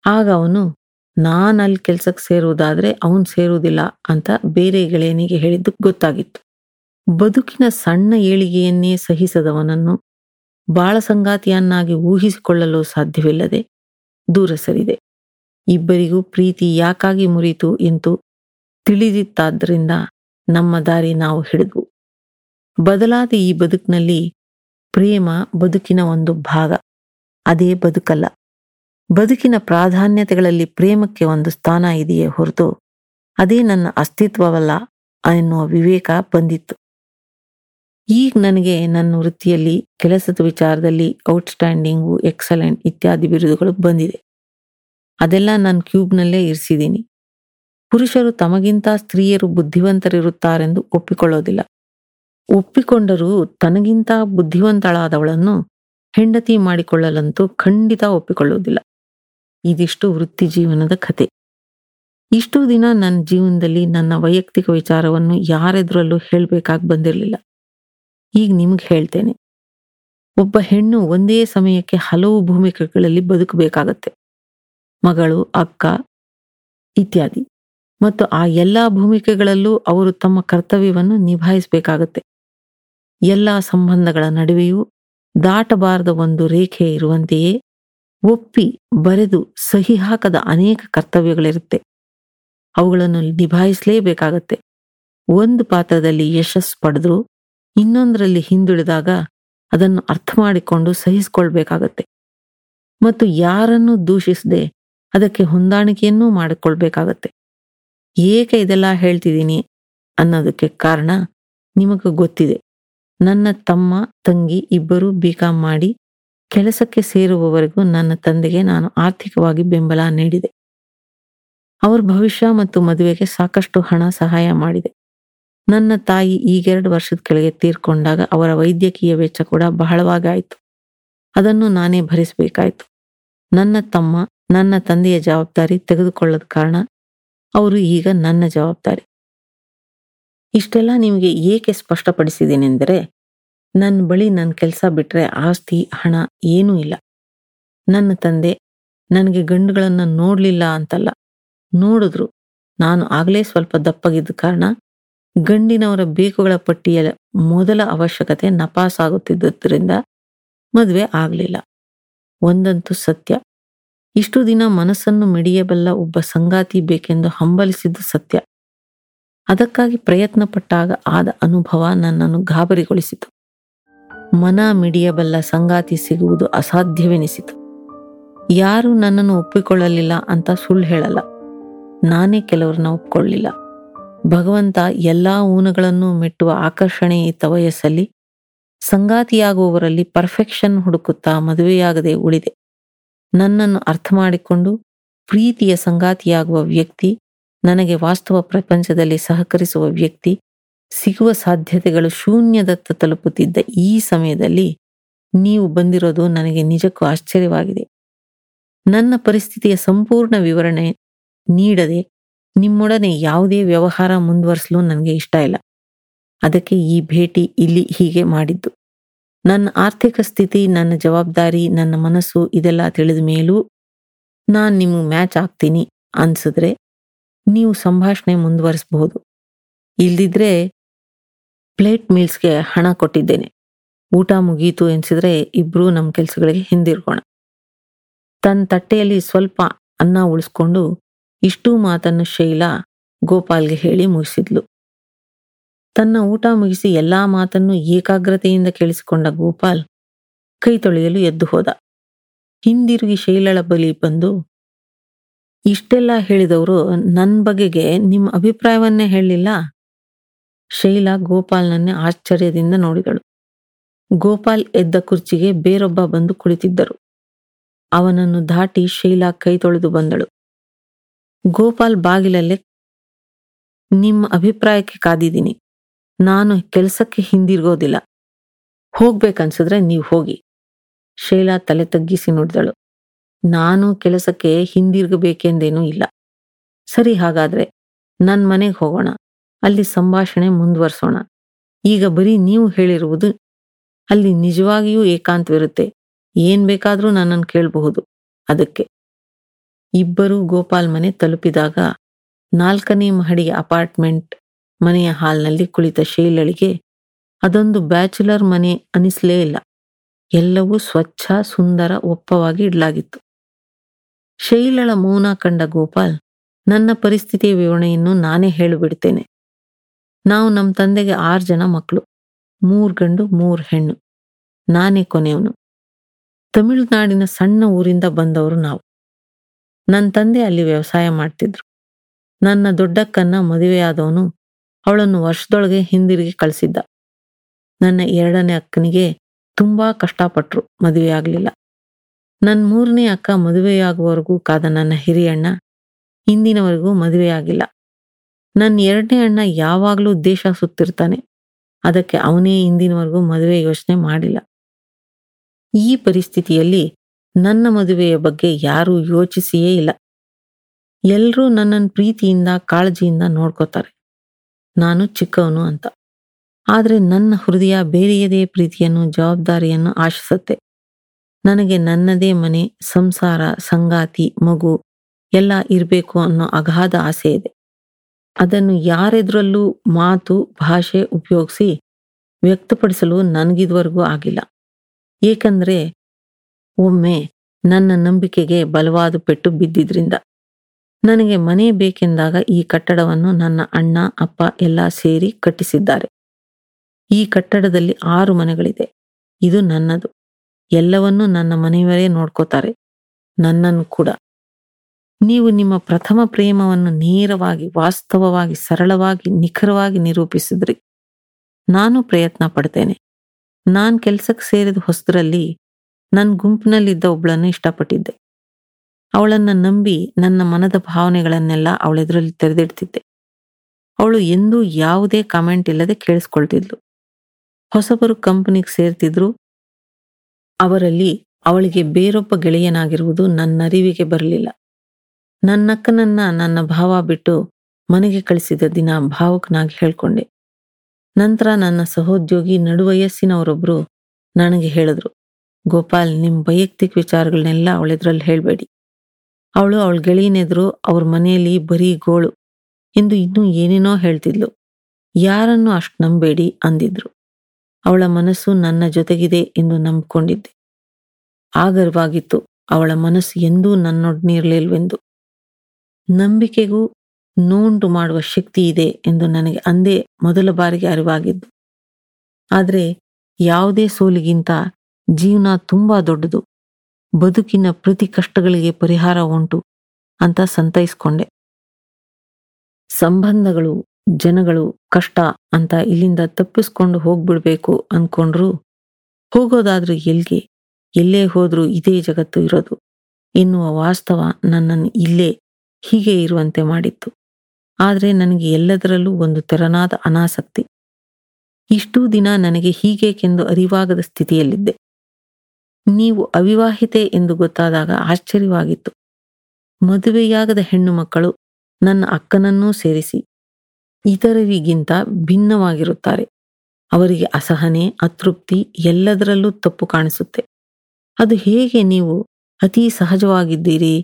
ಆಗ ಅವನು ನಾನು ಅಲ್ಲಿ ಕೆಲಸಕ್ಕೆ ಸೇರುವುದಾದ್ರೆ ಅವನು ಸೇರುವುದಿಲ್ಲ ಅಂತ ಬೇರೆ ಗೆಳೆಯನಿಗೆ ಹೇಳಿದ್ದು ಗೊತ್ತಾಗಿತ್ತು. ಬದುಕಿನ ಸಣ್ಣ ಏಳಿಗೆಯನ್ನೇ ಸಹಿಸದವನನ್ನು ಬಾಳ ಸಂಗಾತಿಯನ್ನಾಗಿ ಊಹಿಸಿಕೊಳ್ಳಲು ಸಾಧ್ಯವಿಲ್ಲದೆ ದೂರ ಸರಿದೆ. ಇಬ್ಬರಿಗೂ ಪ್ರೀತಿ ಯಾಕಾಗಿ ಮುರಿತು ಎಂದು ತಿಳಿದಿತ್ತಾದ್ದರಿಂದ ನಮ್ಮ ದಾರಿ ನಾವು ಹಿಡಿದ್ವು ಬದಲಾದ ಈ ಬದುಕಿನಲ್ಲಿ ಪ್ರೇಮ ಬದುಕಿನ ಒಂದು ಭಾಗ. ಅದೇ ಬದುಕಲ್ಲ. ಬದುಕಿನ ಪ್ರಾಧಾನ್ಯತೆಗಳಲ್ಲಿ ಪ್ರೇಮಕ್ಕೆ ಒಂದು ಸ್ಥಾನ ಇದೆಯೇ ಹೊರತು ಅದೇ ನನ್ನ ಅಸ್ತಿತ್ವವಲ್ಲ ಎನ್ನುವ ವಿವೇಕ ಬಂದಿತ್ತು. ಈಗ ನನಗೆ ನನ್ನ ವೃತ್ತಿಯಲ್ಲಿ, ಕೆಲಸದ ವಿಚಾರದಲ್ಲಿ ಔಟ್ಸ್ಟ್ಯಾಂಡಿಂಗು ಎಕ್ಸಲೆಂಟ್ ಇತ್ಯಾದಿ ಬಿರುದುಗಳು ಬಂದಿದೆ. ಅದೆಲ್ಲ ನಾನು ಕ್ಯೂಬ್ನಲ್ಲೇ ಇರಿಸಿದ್ದೀನಿ. ಪುರುಷರು ತಮಗಿಂತ ಸ್ತ್ರೀಯರು ಬುದ್ಧಿವಂತರಿರುತ್ತಾರೆಂದು ಒಪ್ಪಿಕೊಳ್ಳೋದಿಲ್ಲ. ಒಪ್ಪಿಕೊಂಡರೂ ತನಗಿಂತ ಬುದ್ಧಿವಂತಳಾದವಳನ್ನು ಹೆಂಡತಿ ಮಾಡಿಕೊಳ್ಳಲಂತೂ ಖಂಡಿತ ಒಪ್ಪಿಕೊಳ್ಳುವುದಿಲ್ಲ. ಇದಿಷ್ಟು ವೃತ್ತಿ ಜೀವನದ ಕತೆ ಇಷ್ಟು ದಿನ ನನ್ನ ಜೀವನದಲ್ಲಿ ನನ್ನ ವೈಯಕ್ತಿಕ ವಿಚಾರವನ್ನು ಯಾರೆದುರಲ್ಲೂ ಹೇಳಬೇಕಾಗಿ ಬಂದಿರಲಿಲ್ಲ. ಈಗ ನಿಮಗೆ ಹೇಳ್ತೇನೆ. ಒಬ್ಬ ಹೆಣ್ಣು ಒಂದೇ ಸಮಯಕ್ಕೆ ಹಲವು ಭೂಮಿಕೆಗಳಲ್ಲಿ ಬದುಕಬೇಕಾಗತ್ತೆ. ಮಗಳು, ಅಕ್ಕ ಇತ್ಯಾದಿ. ಮತ್ತು ಆ ಎಲ್ಲ ಭೂಮಿಕೆಗಳಲ್ಲೂ ಅವರು ತಮ್ಮ ಕರ್ತವ್ಯವನ್ನು ನಿಭಾಯಿಸಬೇಕಾಗತ್ತೆ. ಎಲ್ಲ ಸಂಬಂಧಗಳ ನಡುವೆಯೂ ದಾಟಬಾರದ ಒಂದು ರೇಖೆ ಇರುವಂತೆಯೇ ಒಪ್ಪಿ ಬರೆದು ಸಹಿ ಹಾಕದ ಅನೇಕ ಕರ್ತವ್ಯಗಳಿರುತ್ತೆ. ಅವುಗಳನ್ನು ನಿಭಾಯಿಸಲೇಬೇಕಾಗತ್ತೆ. ಒಂದು ಪಾತ್ರದಲ್ಲಿ ಯಶಸ್ಸು ಪಡೆದ್ರು ಇನ್ನೊಂದರಲ್ಲಿ ಹಿಂದುಳಿದಾಗ ಅದನ್ನು ಅರ್ಥ ಮಾಡಿಕೊಂಡು ಸಹಿಸಿಕೊಳ್ಬೇಕಾಗತ್ತೆ. ಮತ್ತು ಯಾರನ್ನು ದೂಷಿಸದೆ ಅದಕ್ಕೆ ಹೊಂದಾಣಿಕೆಯನ್ನೂ ಮಾಡಿಕೊಳ್ಬೇಕಾಗತ್ತೆ. ಏಕೆ ಇದೆಲ್ಲ ಹೇಳ್ತಿದ್ದೀನಿ ಅನ್ನೋದಕ್ಕೆ ಕಾರಣ ನಿಮಗೆ ಗೊತ್ತಿದೆ. ನನ್ನ ತಮ್ಮ, ತಂಗಿ ಇಬ್ಬರೂ ಬಿಕಾಂ ಮಾಡಿ ಕೆಲಸಕ್ಕೆ ಸೇರುವವರೆಗೂ ನನ್ನ ತಂದೆಗೆ ನಾನು ಆರ್ಥಿಕವಾಗಿ ಬೆಂಬಲ ನೀಡಿದೆ. ಅವರ ಭವಿಷ್ಯ ಮತ್ತು ಮದುವೆಗೆ ಸಾಕಷ್ಟು ಹಣ ಸಹಾಯ ಮಾಡಿದೆ. ನನ್ನ ತಾಯಿ ಈಗೆರಡು ವರ್ಷದ ಕೆಳಗೆ ತೀರ್ಕೊಂಡಾಗ ಅವರ ವೈದ್ಯಕೀಯ ವೆಚ್ಚ ಕೂಡ ಬಹಳವಾಗಾಯಿತು ಅದನ್ನು ನಾನೇ ಭರಿಸಬೇಕಾಯಿತು. ನನ್ನ ತಮ್ಮ, ನನ್ನ ತಂದೆಯ ಜವಾಬ್ದಾರಿ ತೆಗೆದುಕೊಳ್ಳದ ಕಾರಣ ಅವರು ಈಗ ನನ್ನ ಜವಾಬ್ದಾರಿ. ಇಷ್ಟೆಲ್ಲ ನಿಮಗೆ ಏಕೆ ಸ್ಪಷ್ಟಪಡಿಸಿದ್ದೀನೆಂದರೆ ನನ್ನ ಬಳಿ ನನ್ನ ಕೆಲಸ ಬಿಟ್ರೆ ಆಸ್ತಿ, ಹಣ ಏನೂ ಇಲ್ಲ. ನನ್ನ ತಂದೆ ನನಗೆ ಗಂಡುಗಳನ್ನು ನೋಡಲಿಲ್ಲ ಅಂತಲ್ಲ. ನೋಡಿದ್ರು. ನಾನು ಆಗಲೇ ಸ್ವಲ್ಪ ದಪ್ಪಗಿದ್ದ ಕಾರಣ ಗಂಡಿನವರ ಬೇಕುಗಳ ಪಟ್ಟಿಯ ಮೊದಲ ಅವಶ್ಯಕತೆ ನಪಾಸಾಗುತ್ತಿದ್ದರಿಂದ ಮದುವೆ ಆಗಲಿಲ್ಲ. ಒಂದಂತೂ ಸತ್ಯ. ಇಷ್ಟು ದಿನ ಮನಸ್ಸನ್ನು ಮಿಡಿಯಬಲ್ಲ ಒಬ್ಬ ಸಂಗಾತಿ ಬೇಕೆಂದು ಹಂಬಲಿಸಿದ್ದು ಸತ್ಯ. ಅದಕ್ಕಾಗಿ ಪ್ರಯತ್ನ ಪಟ್ಟಾಗ ಆದ ಅನುಭವ ನನ್ನನ್ನು ಗಾಬರಿಗೊಳಿಸಿತು. ಮನ ಮಿಡಿಯಬಲ್ಲ ಸಂಗಾತಿ ಸಿಗುವುದು ಅಸಾಧ್ಯವೆನಿಸಿತು. ಯಾರು ನನ್ನನ್ನು ಒಪ್ಪಿಕೊಳ್ಳಲಿಲ್ಲ ಅಂತ ಸುಳ್ಳು ಹೇಳಲ್ಲ. ನಾನೇ ಕೆಲವ್ರನ್ನ ಒಪ್ಕೊಳ್ಳಿಲ್ಲ. ಭಗವಂತ ಎಲ್ಲಾ ಊನಗಳನ್ನು ಮೆಟ್ಟುವ ಆಕರ್ಷಣೆ ಇತ್ತ ವಯಸ್ಸಲ್ಲಿ ಸಂಗಾತಿಯಾಗುವವರಲ್ಲಿ ಪರ್ಫೆಕ್ಷನ್ ಹುಡುಕುತ್ತಾ ಮದುವೆಯಾಗದೆ ಉಳಿದೆ. ನನ್ನನ್ನು ಅರ್ಥ ಮಾಡಿಕೊಂಡು ಪ್ರೀತಿಯ ಸಂಗಾತಿಯಾಗುವ ವ್ಯಕ್ತಿ, ನನಗೆ ವಾಸ್ತವ ಪ್ರಪಂಚದಲ್ಲಿ ಸಹಕರಿಸುವ ವ್ಯಕ್ತಿ, ಸಿಗುವ ಸಾಧ್ಯತೆಗಳು ಶೂನ್ಯದತ್ತ ತಲುಪುತ್ತಿದ್ದ ಈ ಸಮಯದಲ್ಲಿ ನೀವು ಬಂದಿರೋದು ನನಗೆ ನಿಜಕ್ಕೂ ಆಶ್ಚರ್ಯವಾಗಿದೆ. ನನ್ನ ಪರಿಸ್ಥಿತಿಯ ಸಂಪೂರ್ಣ ವಿವರಣೆ ನೀಡದೆ ನಿಮ್ಮೊಡನೆ ಯಾವುದೇ ವ್ಯವಹಾರ ಮುಂದುವರಿಸಲು ನನಗೆ ಇಷ್ಟ ಇಲ್ಲ. ಅದಕ್ಕೆ ಈ ಭೇಟಿ ಇಲ್ಲಿ ಹೀಗೆ ಮಾಡಿದ್ದು. ನನ್ನ ಆರ್ಥಿಕ ಸ್ಥಿತಿ, ನನ್ನ ಜವಾಬ್ದಾರಿ, ನನ್ನ ಮನಸ್ಸು ಇದೆಲ್ಲ ತಿಳಿದ ಮೇಲೂ ನಾನು ನಿಮಗೆ ಮ್ಯಾಚ್ ಆಗ್ತೀನಿ ಅನ್ಸಿದ್ರೆ ನೀವು ಸಂಭಾಷಣೆ ಮುಂದುವರಿಸಬಹುದು. ಇಲ್ದಿದ್ರೆ ಪ್ಲೇಟ್ ಮೀಲ್ಸ್ಗೆ ಹಣ ಕೊಟ್ಟಿದ್ದೇನೆ. ಊಟ ಮುಗೀತು ಎನ್ಸಿದ್ರೆ ಇಬ್ರು ನಮ್ಮ ಕೆಲಸಗಳಿಗೆ ಹಿಂದಿರ್ಕೋಣ ತನ್ನ ತಟ್ಟೆಯಲ್ಲಿ ಸ್ವಲ್ಪ ಅನ್ನ ಉಳಿಸ್ಕೊಂಡು ಇಷ್ಟೂ ಮಾತನ್ನು ಶೈಲಾ ಗೋಪಾಲ್ಗೆ ಹೇಳಿ ಮುಗಿಸಿದ್ಲು. ತನ್ನ ಊಟ ಮುಗಿಸಿ ಎಲ್ಲಾ ಮಾತನ್ನು ಏಕಾಗ್ರತೆಯಿಂದ ಕೇಳಿಸಿಕೊಂಡ ಗೋಪಾಲ್ ಕೈ ತೊಳೆಯಲು ಎದ್ದು ಹೋದ. ಹಿಂದಿರುಗಿ ಶೈಲಳ ಬಳಿ ಬಂದು, ಇಷ್ಟೆಲ್ಲ ಹೇಳಿದವರು ನನ್ನ ಬಗೆಗೆ ನಿಮ್ಮ ಅಭಿಪ್ರಾಯವನ್ನೇ ಹೇಳಲಿಲ್ಲ? ಶೈಲಾ ಗೋಪಾಲ್ನನ್ನೇ ಆಶ್ಚರ್ಯದಿಂದ ನೋಡಿದಳು. ಗೋಪಾಲ್ ಎದ್ದ ಕುರ್ಚಿಗೆ ಬೇರೊಬ್ಬ ಬಂದು ಕುಳಿತಿದ್ದರು. ಅವನನ್ನು ದಾಟಿ ಶೈಲಾ ಕೈ ತೊಳೆದು ಬಂದಳು. ಗೋಪಾಲ್ ಬಾಗಿಲಲ್ಲೇ ನಿಮ್ಮ ಅಭಿಪ್ರಾಯಕ್ಕೆ ಕಾದಿದ್ದೀನಿ. ನಾನು ಕೆಲಸಕ್ಕೆ ಹಿಂದಿರ್ಗೋದಿಲ್ಲ. ಹೋಗ್ಬೇಕನ್ಸಿದ್ರೆ ನೀವು ಹೋಗಿ. ಶೈಲಾ ತಲೆ ತಗ್ಗಿಸಿ ನೋಡಿದಳು. ನಾನು ಕೆಲಸಕ್ಕೆ ಹಿಂದಿರುಗಬೇಕೆಂದೇನೂ ಇಲ್ಲ. ಸರಿ, ಹಾಗಾದ್ರೆ ನನ್ನ ಮನೆಗೆ ಹೋಗೋಣ. ಅಲ್ಲಿ ಸಂಭಾಷಣೆ ಮುಂದುವರ್ಸೋಣ. ಈಗ ಬರೀ ನೀವು ಹೇಳಿರುವುದು ಅಲ್ಲಿ ನಿಜವಾಗಿಯೂ ಏಕಾಂತವಿರುತ್ತೆ. ಏನ್ ಬೇಕಾದರೂ ನನ್ನನ್ನು ಕೇಳಬಹುದು. ಅದಕ್ಕೆ. ಇಬ್ಬರೂ ಗೋಪಾಲ್ ಮನೆ ತಲುಪಿದಾಗ ನಾಲ್ಕನೇ ಮಹಡಿಯ ಅಪಾರ್ಟ್ಮೆಂಟ್ ಮನೆಯ ಹಾಲ್ನಲ್ಲಿ ಕುಳಿತ ಶೈಲಳಿಗೆ, ಅದೊಂದು ಬ್ಯಾಚುಲರ್ ಮನೆ ಅನಿಸ್ಲೇ ಇಲ್ಲ. ಎಲ್ಲವೂ ಸ್ವಚ್ಛ, ಸುಂದರ, ಒಪ್ಪವಾಗಿ ಇಡಲಾಗಿತ್ತು. ಶೈಲಳ ಮೌನ ಕಂಡ ಗೋಪಾಲ್, ನನ್ನ ಪರಿಸ್ಥಿತಿಯ ವಿವರಣೆಯನ್ನು ನಾನೇ ಹೇಳಿಬಿಡ್ತೇನೆ. ನಾವು ನಮ್ಮ ತಂದೆಗೆ ಆರು ಜನ ಮಕ್ಕಳು ಮೂರು ಗಂಡು, ಮೂರು ಹೆಣ್ಣು. ನಾನೇ ಕೊನೆಯವನು. ತಮಿಳುನಾಡಿನ ಸಣ್ಣ ಊರಿಂದ ಬಂದವರು ನಾವು. ನನ್ನ ತಂದೆ ಅಲ್ಲಿ ವ್ಯವಸಾಯ ಮಾಡ್ತಿದ್ರು. ನನ್ನ ದೊಡ್ಡಕ್ಕನ್ನ ಮದುವೆಯಾದವನು ಅವಳನ್ನು ವರ್ಷದೊಳಗೆ ಹಿಂದಿರುಗಿ ಕಳಿಸಿದ್ದ. ನನ್ನ ಎರಡನೇ ಅಕ್ಕನಿಗೆ ತುಂಬಾ ಕಷ್ಟಪಟ್ರು ಮದುವೆಯಾಗಲಿಲ್ಲ ನನ್ನ ಮೂರನೇ ಅಕ್ಕ ಮದುವೆಯಾಗುವವರೆಗೂ ಕಾದ ನನ್ನ ಹಿರಿಯಣ್ಣ ಹಿಂದಿನವರೆಗೂ ಮದುವೆಯಾಗಿಲ್ಲ ನನ್ನ ಎರಡನೇ ಅಣ್ಣ ಯಾವಾಗಲೂ ದೇಶ ಸುತ್ತಿರ್ತಾನೆ. ಅದಕ್ಕೆ ಅವನೇ ಹಿಂದಿನವರೆಗೂ ಮದುವೆ ಯೋಚನೆ ಮಾಡಿಲ್ಲ. ಈ ಪರಿಸ್ಥಿತಿಯಲ್ಲಿ ನನ್ನ ಮದುವೆಯ ಬಗ್ಗೆ ಯಾರೂ ಯೋಚಿಸಿಯೇ ಇಲ್ಲ. ಎಲ್ಲರೂ ನನ್ನನ್ನು ಪ್ರೀತಿಯಿಂದ, ಕಾಳಜಿಯಿಂದ ನೋಡ್ಕೋತಾರೆ. ನಾನು ಚಿಕ್ಕವನು ಅಂತ. ಆದರೆ ನನ್ನ ಹೃದಯ ಬೇರೆಯದೇ ಪ್ರೀತಿಯನ್ನು, ಜವಾಬ್ದಾರಿಯನ್ನು ಆಶಿಸುತ್ತೆ. ನನಗೆ ನನ್ನದೇ ಮನೆ, ಸಂಸಾರ, ಸಂಗಾತಿ, ಮಗು ಎಲ್ಲ ಇರಬೇಕು ಅನ್ನೋ ಅಗಾಧ ಆಸೆ ಇದೆ. ಅದನ್ನು ಯಾರೆದ್ರಲ್ಲೂ ಮಾತು, ಭಾಷೆ ಉಪಯೋಗಿಸಿ ವ್ಯಕ್ತಪಡಿಸಲು ನನಗಿದುವರೆಗೂ ಆಗಿಲ್ಲ. ಏಕೆಂದರೆ ಒಮ್ಮೆ ನನ್ನ ನಂಬಿಕೆಗೆ ಬಲವಾದ ಪೆಟ್ಟು ಬಿದ್ದಿದ್ರಿಂದ. ನನಗೆ ಮನೆ ಬೇಕೆಂದಾಗ ಈ ಕಟ್ಟಡವನ್ನು ನನ್ನ ಅಣ್ಣ, ಅಪ್ಪ ಎಲ್ಲ ಸೇರಿ ಕಟ್ಟಿಸಿದ್ದಾರೆ. ಈ ಕಟ್ಟಡದಲ್ಲಿ ಆರು ಮನೆಗಳಿದೆ. ಇದು ನನ್ನದು. ಎಲ್ಲವನ್ನೂ ನನ್ನ ಮನೆಯವರೇ ನೋಡ್ಕೋತಾರೆ. ನನ್ನನ್ನು ಕೂಡ. ನೀವು ನಿಮ್ಮ ಪ್ರಥಮ ಪ್ರೇಮವನ್ನು ನೇರವಾಗಿ, ವಾಸ್ತವವಾಗಿ, ಸರಳವಾಗಿ, ನಿಖರವಾಗಿ ನಿರೂಪಿಸಿದ್ರಿ. ನಾನು ಪ್ರಯತ್ನ ಪಡ್ತೇನೆ. ನಾನು ಕೆಲ್ಸಕ್ಕೆ ಸೇರಿದ ಹೊಸದ್ರಲ್ಲಿ ನನ್ನ ಗುಂಪಿನಲ್ಲಿದ್ದ ಒಬ್ಳನ್ನು ಇಷ್ಟಪಟ್ಟಿದ್ದೆ. ಅವಳನ್ನ ನಂಬಿ ನನ್ನ ಮನದ ಭಾವನೆಗಳನ್ನೆಲ್ಲ ಅವಳೆದುರಲ್ಲಿ ತೆರೆದಿಡ್ತಿದ್ದೆ. ಅವಳು ಎಂದೂ ಯಾವುದೇ ಕಮೆಂಟ್ ಇಲ್ಲದೆ ಕೇಳಿಸ್ಕೊಳ್ತಿದ್ಲು. ಹೊಸಬರು ಕಂಪನಿಗೆ ಸೇರ್ತಿದ್ರು. ಅವರಲ್ಲಿ ಅವಳಿಗೆ ಬೇರೊಬ್ಬ ಗೆಳೆಯನಾಗಿರುವುದು ನನ್ನ ಅರಿವಿಗೆ ಬರಲಿಲ್ಲ. ನನ್ನಕ್ಕನನ್ನ ನನ್ನ ಭಾವ ಬಿಟ್ಟು ಮನೆಗೆ ಕಳಿಸಿದ ದಿನ ಭಾವುಕನಾಗಿ ಹೇಳ್ಕೊಂಡೆ. ನಂತರ ನನ್ನ ಸಹೋದ್ಯೋಗಿ ನಡುವಯಸ್ಸಿನವರೊಬ್ರು ನನಗೆ ಹೇಳಿದ್ರು, ಗೋಪಾಲ್ ನಿಮ್ಮ ವೈಯಕ್ತಿಕ ವಿಚಾರಗಳನ್ನೆಲ್ಲ ಅವಳೆದ್ರಲ್ಲಿ ಹೇಳ್ಬೇಡಿ. ಅವಳು ಅವಳ ಗೆಳೆಯನೆದ್ರು ಅವ್ರ ಮನೆಯಲ್ಲಿ ಬರೀ ಗೋಳು ಎಂದು ಇನ್ನೂ ಏನೇನೋ ಹೇಳ್ತಿದ್ಲು. ಯಾರನ್ನು ಅಷ್ಟು ನಂಬೇಡಿ ಅಂದಿದ್ರು. ಅವಳ ಮನಸ್ಸು ನನ್ನ ಜೊತೆಗಿದೆ ಎಂದು ನಂಬಿಕೊಂಡಿದ್ದೆ. ಆಗರ್ವಾಗಿತ್ತು. ಅವಳ ಮನಸ್ಸು ಎಂದೂ ನನ್ನೊಡನಿರಲಿಲ್ವೆಂದು. ನಂಬಿಕೆಗೂ ನೋಂಡು ಮಾಡುವ ಶಕ್ತಿ ಇದೆ ಎಂದು ನನಗೆ ಅಂದೇ ಮೊದಲ ಬಾರಿಗೆ ಅರಿವಾಗಿದ್ದು. ಆದರೆ ಯಾವುದೇ ಸೋಲಿಗಿಂತ ಜೀವನ ತುಂಬಾ ದೊಡ್ಡದು. ಬದುಕಿನ ಪ್ರತಿ ಕಷ್ಟಗಳಿಗೆ ಪರಿಹಾರ ಉಂಟು ಅಂತ ಸಂತೈಸ್ಕೊಂಡೆ. ಸಂಬಂಧಗಳು, ಜನಗಳು, ಕಷ್ಟ ಅಂತ ಇಲ್ಲಿಂದ ತಪ್ಪಿಸ್ಕೊಂಡು ಹೋಗ್ಬಿಡ್ಬೇಕು ಅನ್ಕೊಂಡ್ರು ಹೋಗೋದಾದ್ರೂ ಎಲ್ಗೆ? ಎಲ್ಲೇ ಹೋದ್ರೂ ಇದೇ ಜಗತ್ತು ಇರೋದು. ಎನ್ನುವ ವಾಸ್ತವ ನನ್ನನ್ನು ಇಲ್ಲೇ ಹೀಗೆ ಇರುವಂತೆ ಮಾಡಿತ್ತು. ಆದರೆ ನನಗೆ ಎಲ್ಲದರಲ್ಲೂ ಒಂದು ತೆರನಾದ ಅನಾಸಕ್ತಿ. ಇಷ್ಟೂ ದಿನ ನನಗೆ ಹೀಗೇಕೆಂದು ಅರಿವಾಗದ ಸ್ಥಿತಿಯಲ್ಲಿದ್ದೆ. ನೀವು ಅವಿವಾಹಿತೆ ಎಂದು ಗೊತ್ತಾದಾಗ ಆಶ್ಚರ್ಯವಾಗಿತ್ತು. ಮದುವೆಯಾಗದ ಹೆಣ್ಣು ಮಕ್ಕಳು ನನ್ನ ಅಕ್ಕನನ್ನೂ ಸೇರಿಸಿ ಇತರರಿಗಿಂತ ಭಿನ್ನವಾಗಿರುತ್ತಾರೆ. ಅವರಿಗೆ ಅಸಹನೆ, ಅತೃಪ್ತಿ ಎಲ್ಲದರಲ್ಲೂ ತಪ್ಪು ಕಾಣಿಸುತ್ತೆ. ಅದು ಹೇಗೆ ನೀವು ಅತಿ ಸಹಜವಾಗಿದ್ದೀರಿ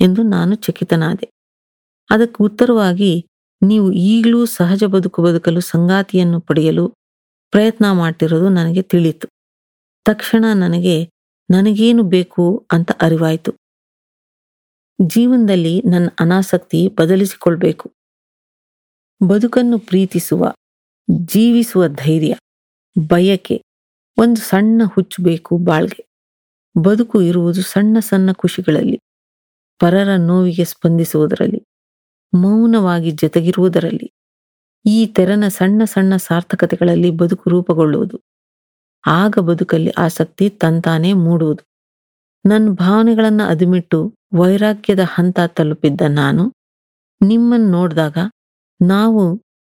ಎಂದು ನಾನು ಚಕಿತನಾದೆ. ಅದಕ್ಕೆ ಉತ್ತರವಾಗಿ ನೀವು ಈಗಲೂ ಸಹಜ ಬದುಕು ಬದುಕಲು ಸಂಗಾತಿಯನ್ನು ಪಡೆಯಲು ಪ್ರಯತ್ನ ಮಾಡ್ತಿರೋದು ನನಗೆ ತಿಳಿತು ತಕ್ಷಣ ನನಗೆ ನನಗೇನು ಬೇಕು ಅಂತ ಅರಿವಾಯಿತು. ಜೀವನದಲ್ಲಿ ನನ್ನ ಅನಾಸಕ್ತಿ ಬದಲಿಸಿಕೊಳ್ಬೇಕು. ಬದುಕನ್ನು ಪ್ರೀತಿಸುವ, ಜೀವಿಸುವ ಧೈರ್ಯ, ಬಯಕೆ, ಒಂದು ಸಣ್ಣ ಹುಚ್ಚು ಬೇಕು ಬಾಳ್ಗೆ. ಬದುಕು ಇರುವುದು ಸಣ್ಣ ಸಣ್ಣ ಖುಷಿಗಳಲ್ಲಿ, ಪರರ ನೋವಿಗೆ ಸ್ಪಂದಿಸುವುದರಲ್ಲಿ, ಮೌನವಾಗಿ ಜೊತೆಗಿರುವುದರಲ್ಲಿ. ಈ ತೆರನ ಸಣ್ಣ ಸಣ್ಣ ಸಾರ್ಥಕತೆಗಳಲ್ಲಿ ಬದುಕು ರೂಪುಗೊಳ್ಳುವುದು. ಆಗ ಬದುಕಲ್ಲಿ ಆಸಕ್ತಿ ತಂತಾನೇ ಮೂಡುವುದು. ನನ್ನ ಭಾವನೆಗಳನ್ನು ಅದುಮಿಟ್ಟು ವೈರಾಗ್ಯದ ಹಂತ ತಲುಪಿದ್ದ ನಾನು ನಿಮ್ಮನ್ನು ನೋಡಿದಾಗ ನಾವು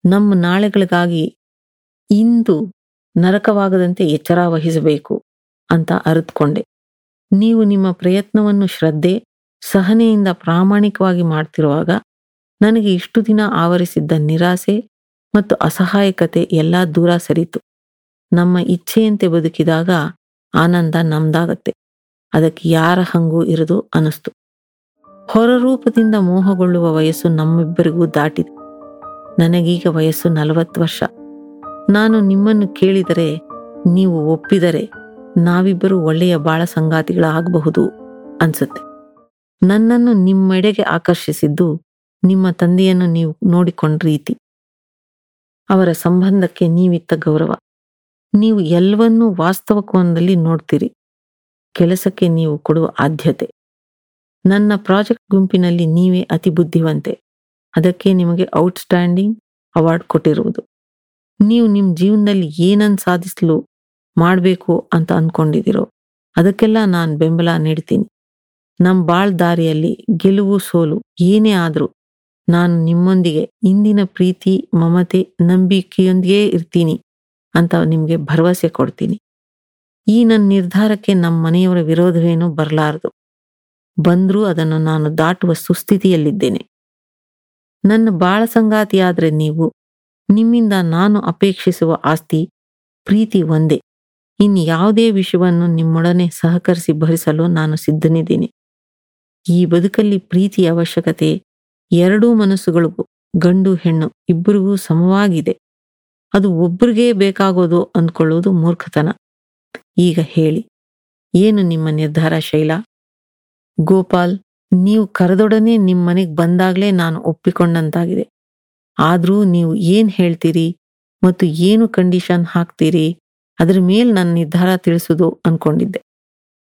ನಮ್ಮ ನಾಳೆಗಳಿಗಾಗಿ ಇಂದು ನರಕವಾಗದಂತೆ ಎಚ್ಚರ ವಹಿಸಬೇಕು ಅಂತ ಅರಿತುಕೊಂಡೆ. ನೀವು ನಿಮ್ಮ ಪ್ರಯತ್ನವನ್ನು ಶ್ರದ್ಧೆ, ಸಹನೆಯಿಂದ ಪ್ರಾಮಾಣಿಕವಾಗಿ ಮಾಡ್ತಿರುವಾಗ ನನಗೆ ಇಷ್ಟು ದಿನ ಆವರಿಸಿದ್ದ ನಿರಾಸೆ ಮತ್ತು ಅಸಹಾಯಕತೆ ಎಲ್ಲ ದೂರ ಸರಿತು. ನಮ್ಮ ಇಚ್ಛೆಯಂತೆ ಬದುಕಿದಾಗ ಆನಂದ ನಮ್ದಾಗತ್ತೆ. ಅದಕ್ಕೆ ಯಾರ ಹಂಗೂ ಇರದು ಅನಿಸ್ತು. ಹೊರರೂಪದಿಂದ ಮೋಹಗೊಳ್ಳುವ ವಯಸ್ಸು ನಮ್ಮಿಬ್ಬರಿಗೂ ದಾಟಿದೆ. ನನಗೀಗ ವಯಸ್ಸು ನಲವತ್ತು ವರ್ಷ. ನಾನು ನಿಮ್ಮನ್ನು ಕೇಳಿದರೆ, ನೀವು ಒಪ್ಪಿದರೆ ನಾವಿಬ್ಬರು ಒಳ್ಳೆಯ ಬಾಳ ಸಂಗಾತಿಗಳಾಗಬಹುದು ಅನ್ಸುತ್ತೆ. ನನ್ನನ್ನು ನಿಮ್ಮೆಡೆಗೆ ಆಕರ್ಷಿಸಿದ್ದು ನಿಮ್ಮ ತಂದೆಯನ್ನು ನೀವು ನೋಡಿಕೊಂಡ ರೀತಿ ಅವರ ಸಂಬಂಧಕ್ಕೆ ನೀವಿತ್ತ ಗೌರವ. ನೀವು ಎಲ್ಲವನ್ನೂ ವಾಸ್ತವ ಕೋನದಲ್ಲಿ ನೋಡ್ತೀರಿ. ಕೆಲಸಕ್ಕೆ ನೀವು ಕೊಡುವ ಆದ್ಯತೆ. ನನ್ನ ಪ್ರಾಜೆಕ್ಟ್ ಗುಂಪಿನಲ್ಲಿ ನೀವೇ ಅತಿ ಬುದ್ಧಿವಂತೆ. ಅದಕ್ಕೆ ನಿಮಗೆ ಔಟ್ಸ್ಟ್ಯಾಂಡಿಂಗ್ ಅವಾರ್ಡ್ ಕೊಟ್ಟಿರುವುದು. ನೀವು ನಿಮ್ಮ ಜೀವನದಲ್ಲಿ ಏನನ್ನು ಸಾಧಿಸಲು ಮಾಡಬೇಕು ಅಂತ ಅಂದ್ಕೊಂಡಿದ್ದೀರೋ ಅದಕ್ಕೆಲ್ಲ ನಾನು ಬೆಂಬಲ ನೀಡ್ತೀನಿ. ನಮ್ಮ ಬಾಳ್ ದಾರಿಯಲ್ಲಿ ಗೆಲುವು ಸೋಲು ಏನೇ ಆದರೂ ನಾನು ನಿಮ್ಮೊಂದಿಗೆ ಇಂದಿನ ಪ್ರೀತಿ, ಮಮತೆ, ನಂಬಿಕೆಯೊಂದಿಗೆ ಇರ್ತೀನಿ. ಅಂತ ನಿಮಗೆ ಭರವಸೆ ಕೊಡ್ತೀನಿ. ಈ ನನ್ನ ನಿರ್ಧಾರಕ್ಕೆ ನಮ್ಮ ಮನೆಯವರ ವಿರೋಧವೇನೂ ಬರಲಾರದು. ಬಂದ್ರೂ ಅದನ್ನು ನಾನು ದಾಟುವ ಸುಸ್ಥಿತಿಯಲ್ಲಿದ್ದೇನೆ. ನನ್ನ ಬಾಳ ಸಂಗಾತಿಯಾದ್ರೆ ನೀವು, ನಿಮ್ಮಿಂದ ನಾನು ಅಪೇಕ್ಷಿಸುವ ಆಸ್ತಿ, ಪ್ರೀತಿ ಒಂದೇ. ಇನ್ನು ಯಾವುದೇ ವಿಷಯವನ್ನು ನಿಮ್ಮೊಡನೆ ಸಹಕರಿಸಿ ಭರಿಸಲು ನಾನು ಸಿದ್ಧನಿದ್ದೀನಿ. ಈ ಬದುಕಲ್ಲಿ ಪ್ರೀತಿಯ ಅವಶ್ಯಕತೆ, ಎರಡೂ ಮನಸ್ಸುಗಳಿಗೂ, ಗಂಡು ಹೆಣ್ಣು, ಇಬ್ಬರಿಗೂ ಸಮವಾಗಿದೆ. ಅದು ಒಬ್ರಿಗೇ ಬೇಕಾಗೋದು ಅಂದ್ಕೊಳ್ಳೋದು ಮೂರ್ಖತನ. ಈಗ ಹೇಳಿ, ಏನು ನಿಮ್ಮ ನಿರ್ಧಾರ ಶೈಲ? ಗೋಪಾಲ್, ನೀವು ಕರೆದೊಡನೆ ನಿಮ್ಮ ಮನೆಗೆ ಬಂದಾಗಲೇ ನಾನು ಒಪ್ಪಿಕೊಂಡಂತಾಗಿದೆ. ಆದರೂ ನೀವು ಏನು ಹೇಳ್ತೀರಿ ಮತ್ತು ಏನು ಕಂಡೀಷನ್ ಹಾಕ್ತೀರಿ ಅದ್ರ ಮೇಲೆ ನನ್ನ ನಿರ್ಧಾರ ತಿಳಿಸೋದು ಅಂದ್ಕೊಂಡಿದ್ದೆ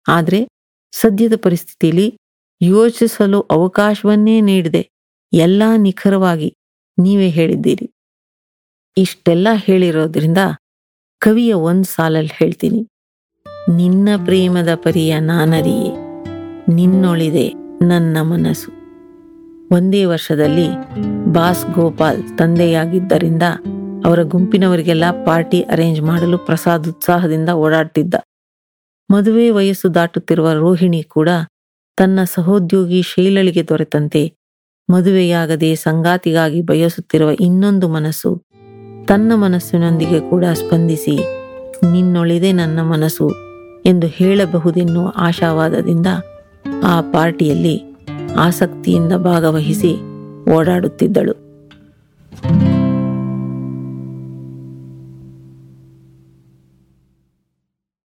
ಆದರೆ ಸದ್ಯದ ಪರಿಸ್ಥಿತಿಯಲ್ಲಿ ಯೋಚಿಸಲು ಅವಕಾಶವನ್ನೇ ನೀಡಿದೆ. ಎಲ್ಲ ನಿಖರವಾಗಿ ನೀವೇ ಹೇಳಿದ್ದೀರಿ. ಇಷ್ಟೆಲ್ಲ ಹೇಳಿರೋದ್ರಿಂದ ಕವಿಯ ಒಂದು ಸಾಲಲ್ಲಿ ಹೇಳ್ತೀನಿ. ನಿನ್ನ ಪ್ರೇಮದ ಪರಿಯ ನಾನರಿಯೇ, ನಿನ್ನೊಳಿದೆ ನನ್ನ ಮನಸ್ಸು. ಒಂದೇ ವರ್ಷದಲ್ಲಿ ಬಾಸ್ ಗೋಪಾಲ್ ತಂದೆಯಾಗಿದ್ದರಿಂದ ಅವರ ಗುಂಪಿನವರಿಗೆಲ್ಲ ಪಾರ್ಟಿ ಅರೇಂಜ್ ಮಾಡಲು ಪ್ರಸಾದ್ ಉತ್ಸಾಹದಿಂದ ಓಡಾಡ್ತಿದ್ದ. ಮದುವೆ ವಯಸ್ಸು ದಾಟುತ್ತಿರುವ ರೋಹಿಣಿ ಕೂಡ ತನ್ನ ಸಹೋದ್ಯೋಗಿ ಶೈಲಳಿಗೆ ದೊರೆತಂತೆ ಮದುವೆಯಾಗದೆ ಸಂಗಾತಿಗಾಗಿ ಬಯಸುತ್ತಿರುವ ಇನ್ನೊಂದು ಮನಸ್ಸು ತನ್ನ ಮನಸ್ಸಿನೊಂದಿಗೆ ಕೂಡ ಸ್ಪಂದಿಸಿ, ನಿನ್ನೊಳಿದೆ ನನ್ನ ಮನಸ್ಸು ಎಂದು ಹೇಳಬಹುದೆನ್ನುವ ಆಶಾವಾದದಿಂದ ಆ ಪಾರ್ಟಿಯಲ್ಲಿ ಆಸಕ್ತಿಯಿಂದ ಭಾಗವಹಿಸಿ ಓಡಾಡುತ್ತಿದ್ದಳು.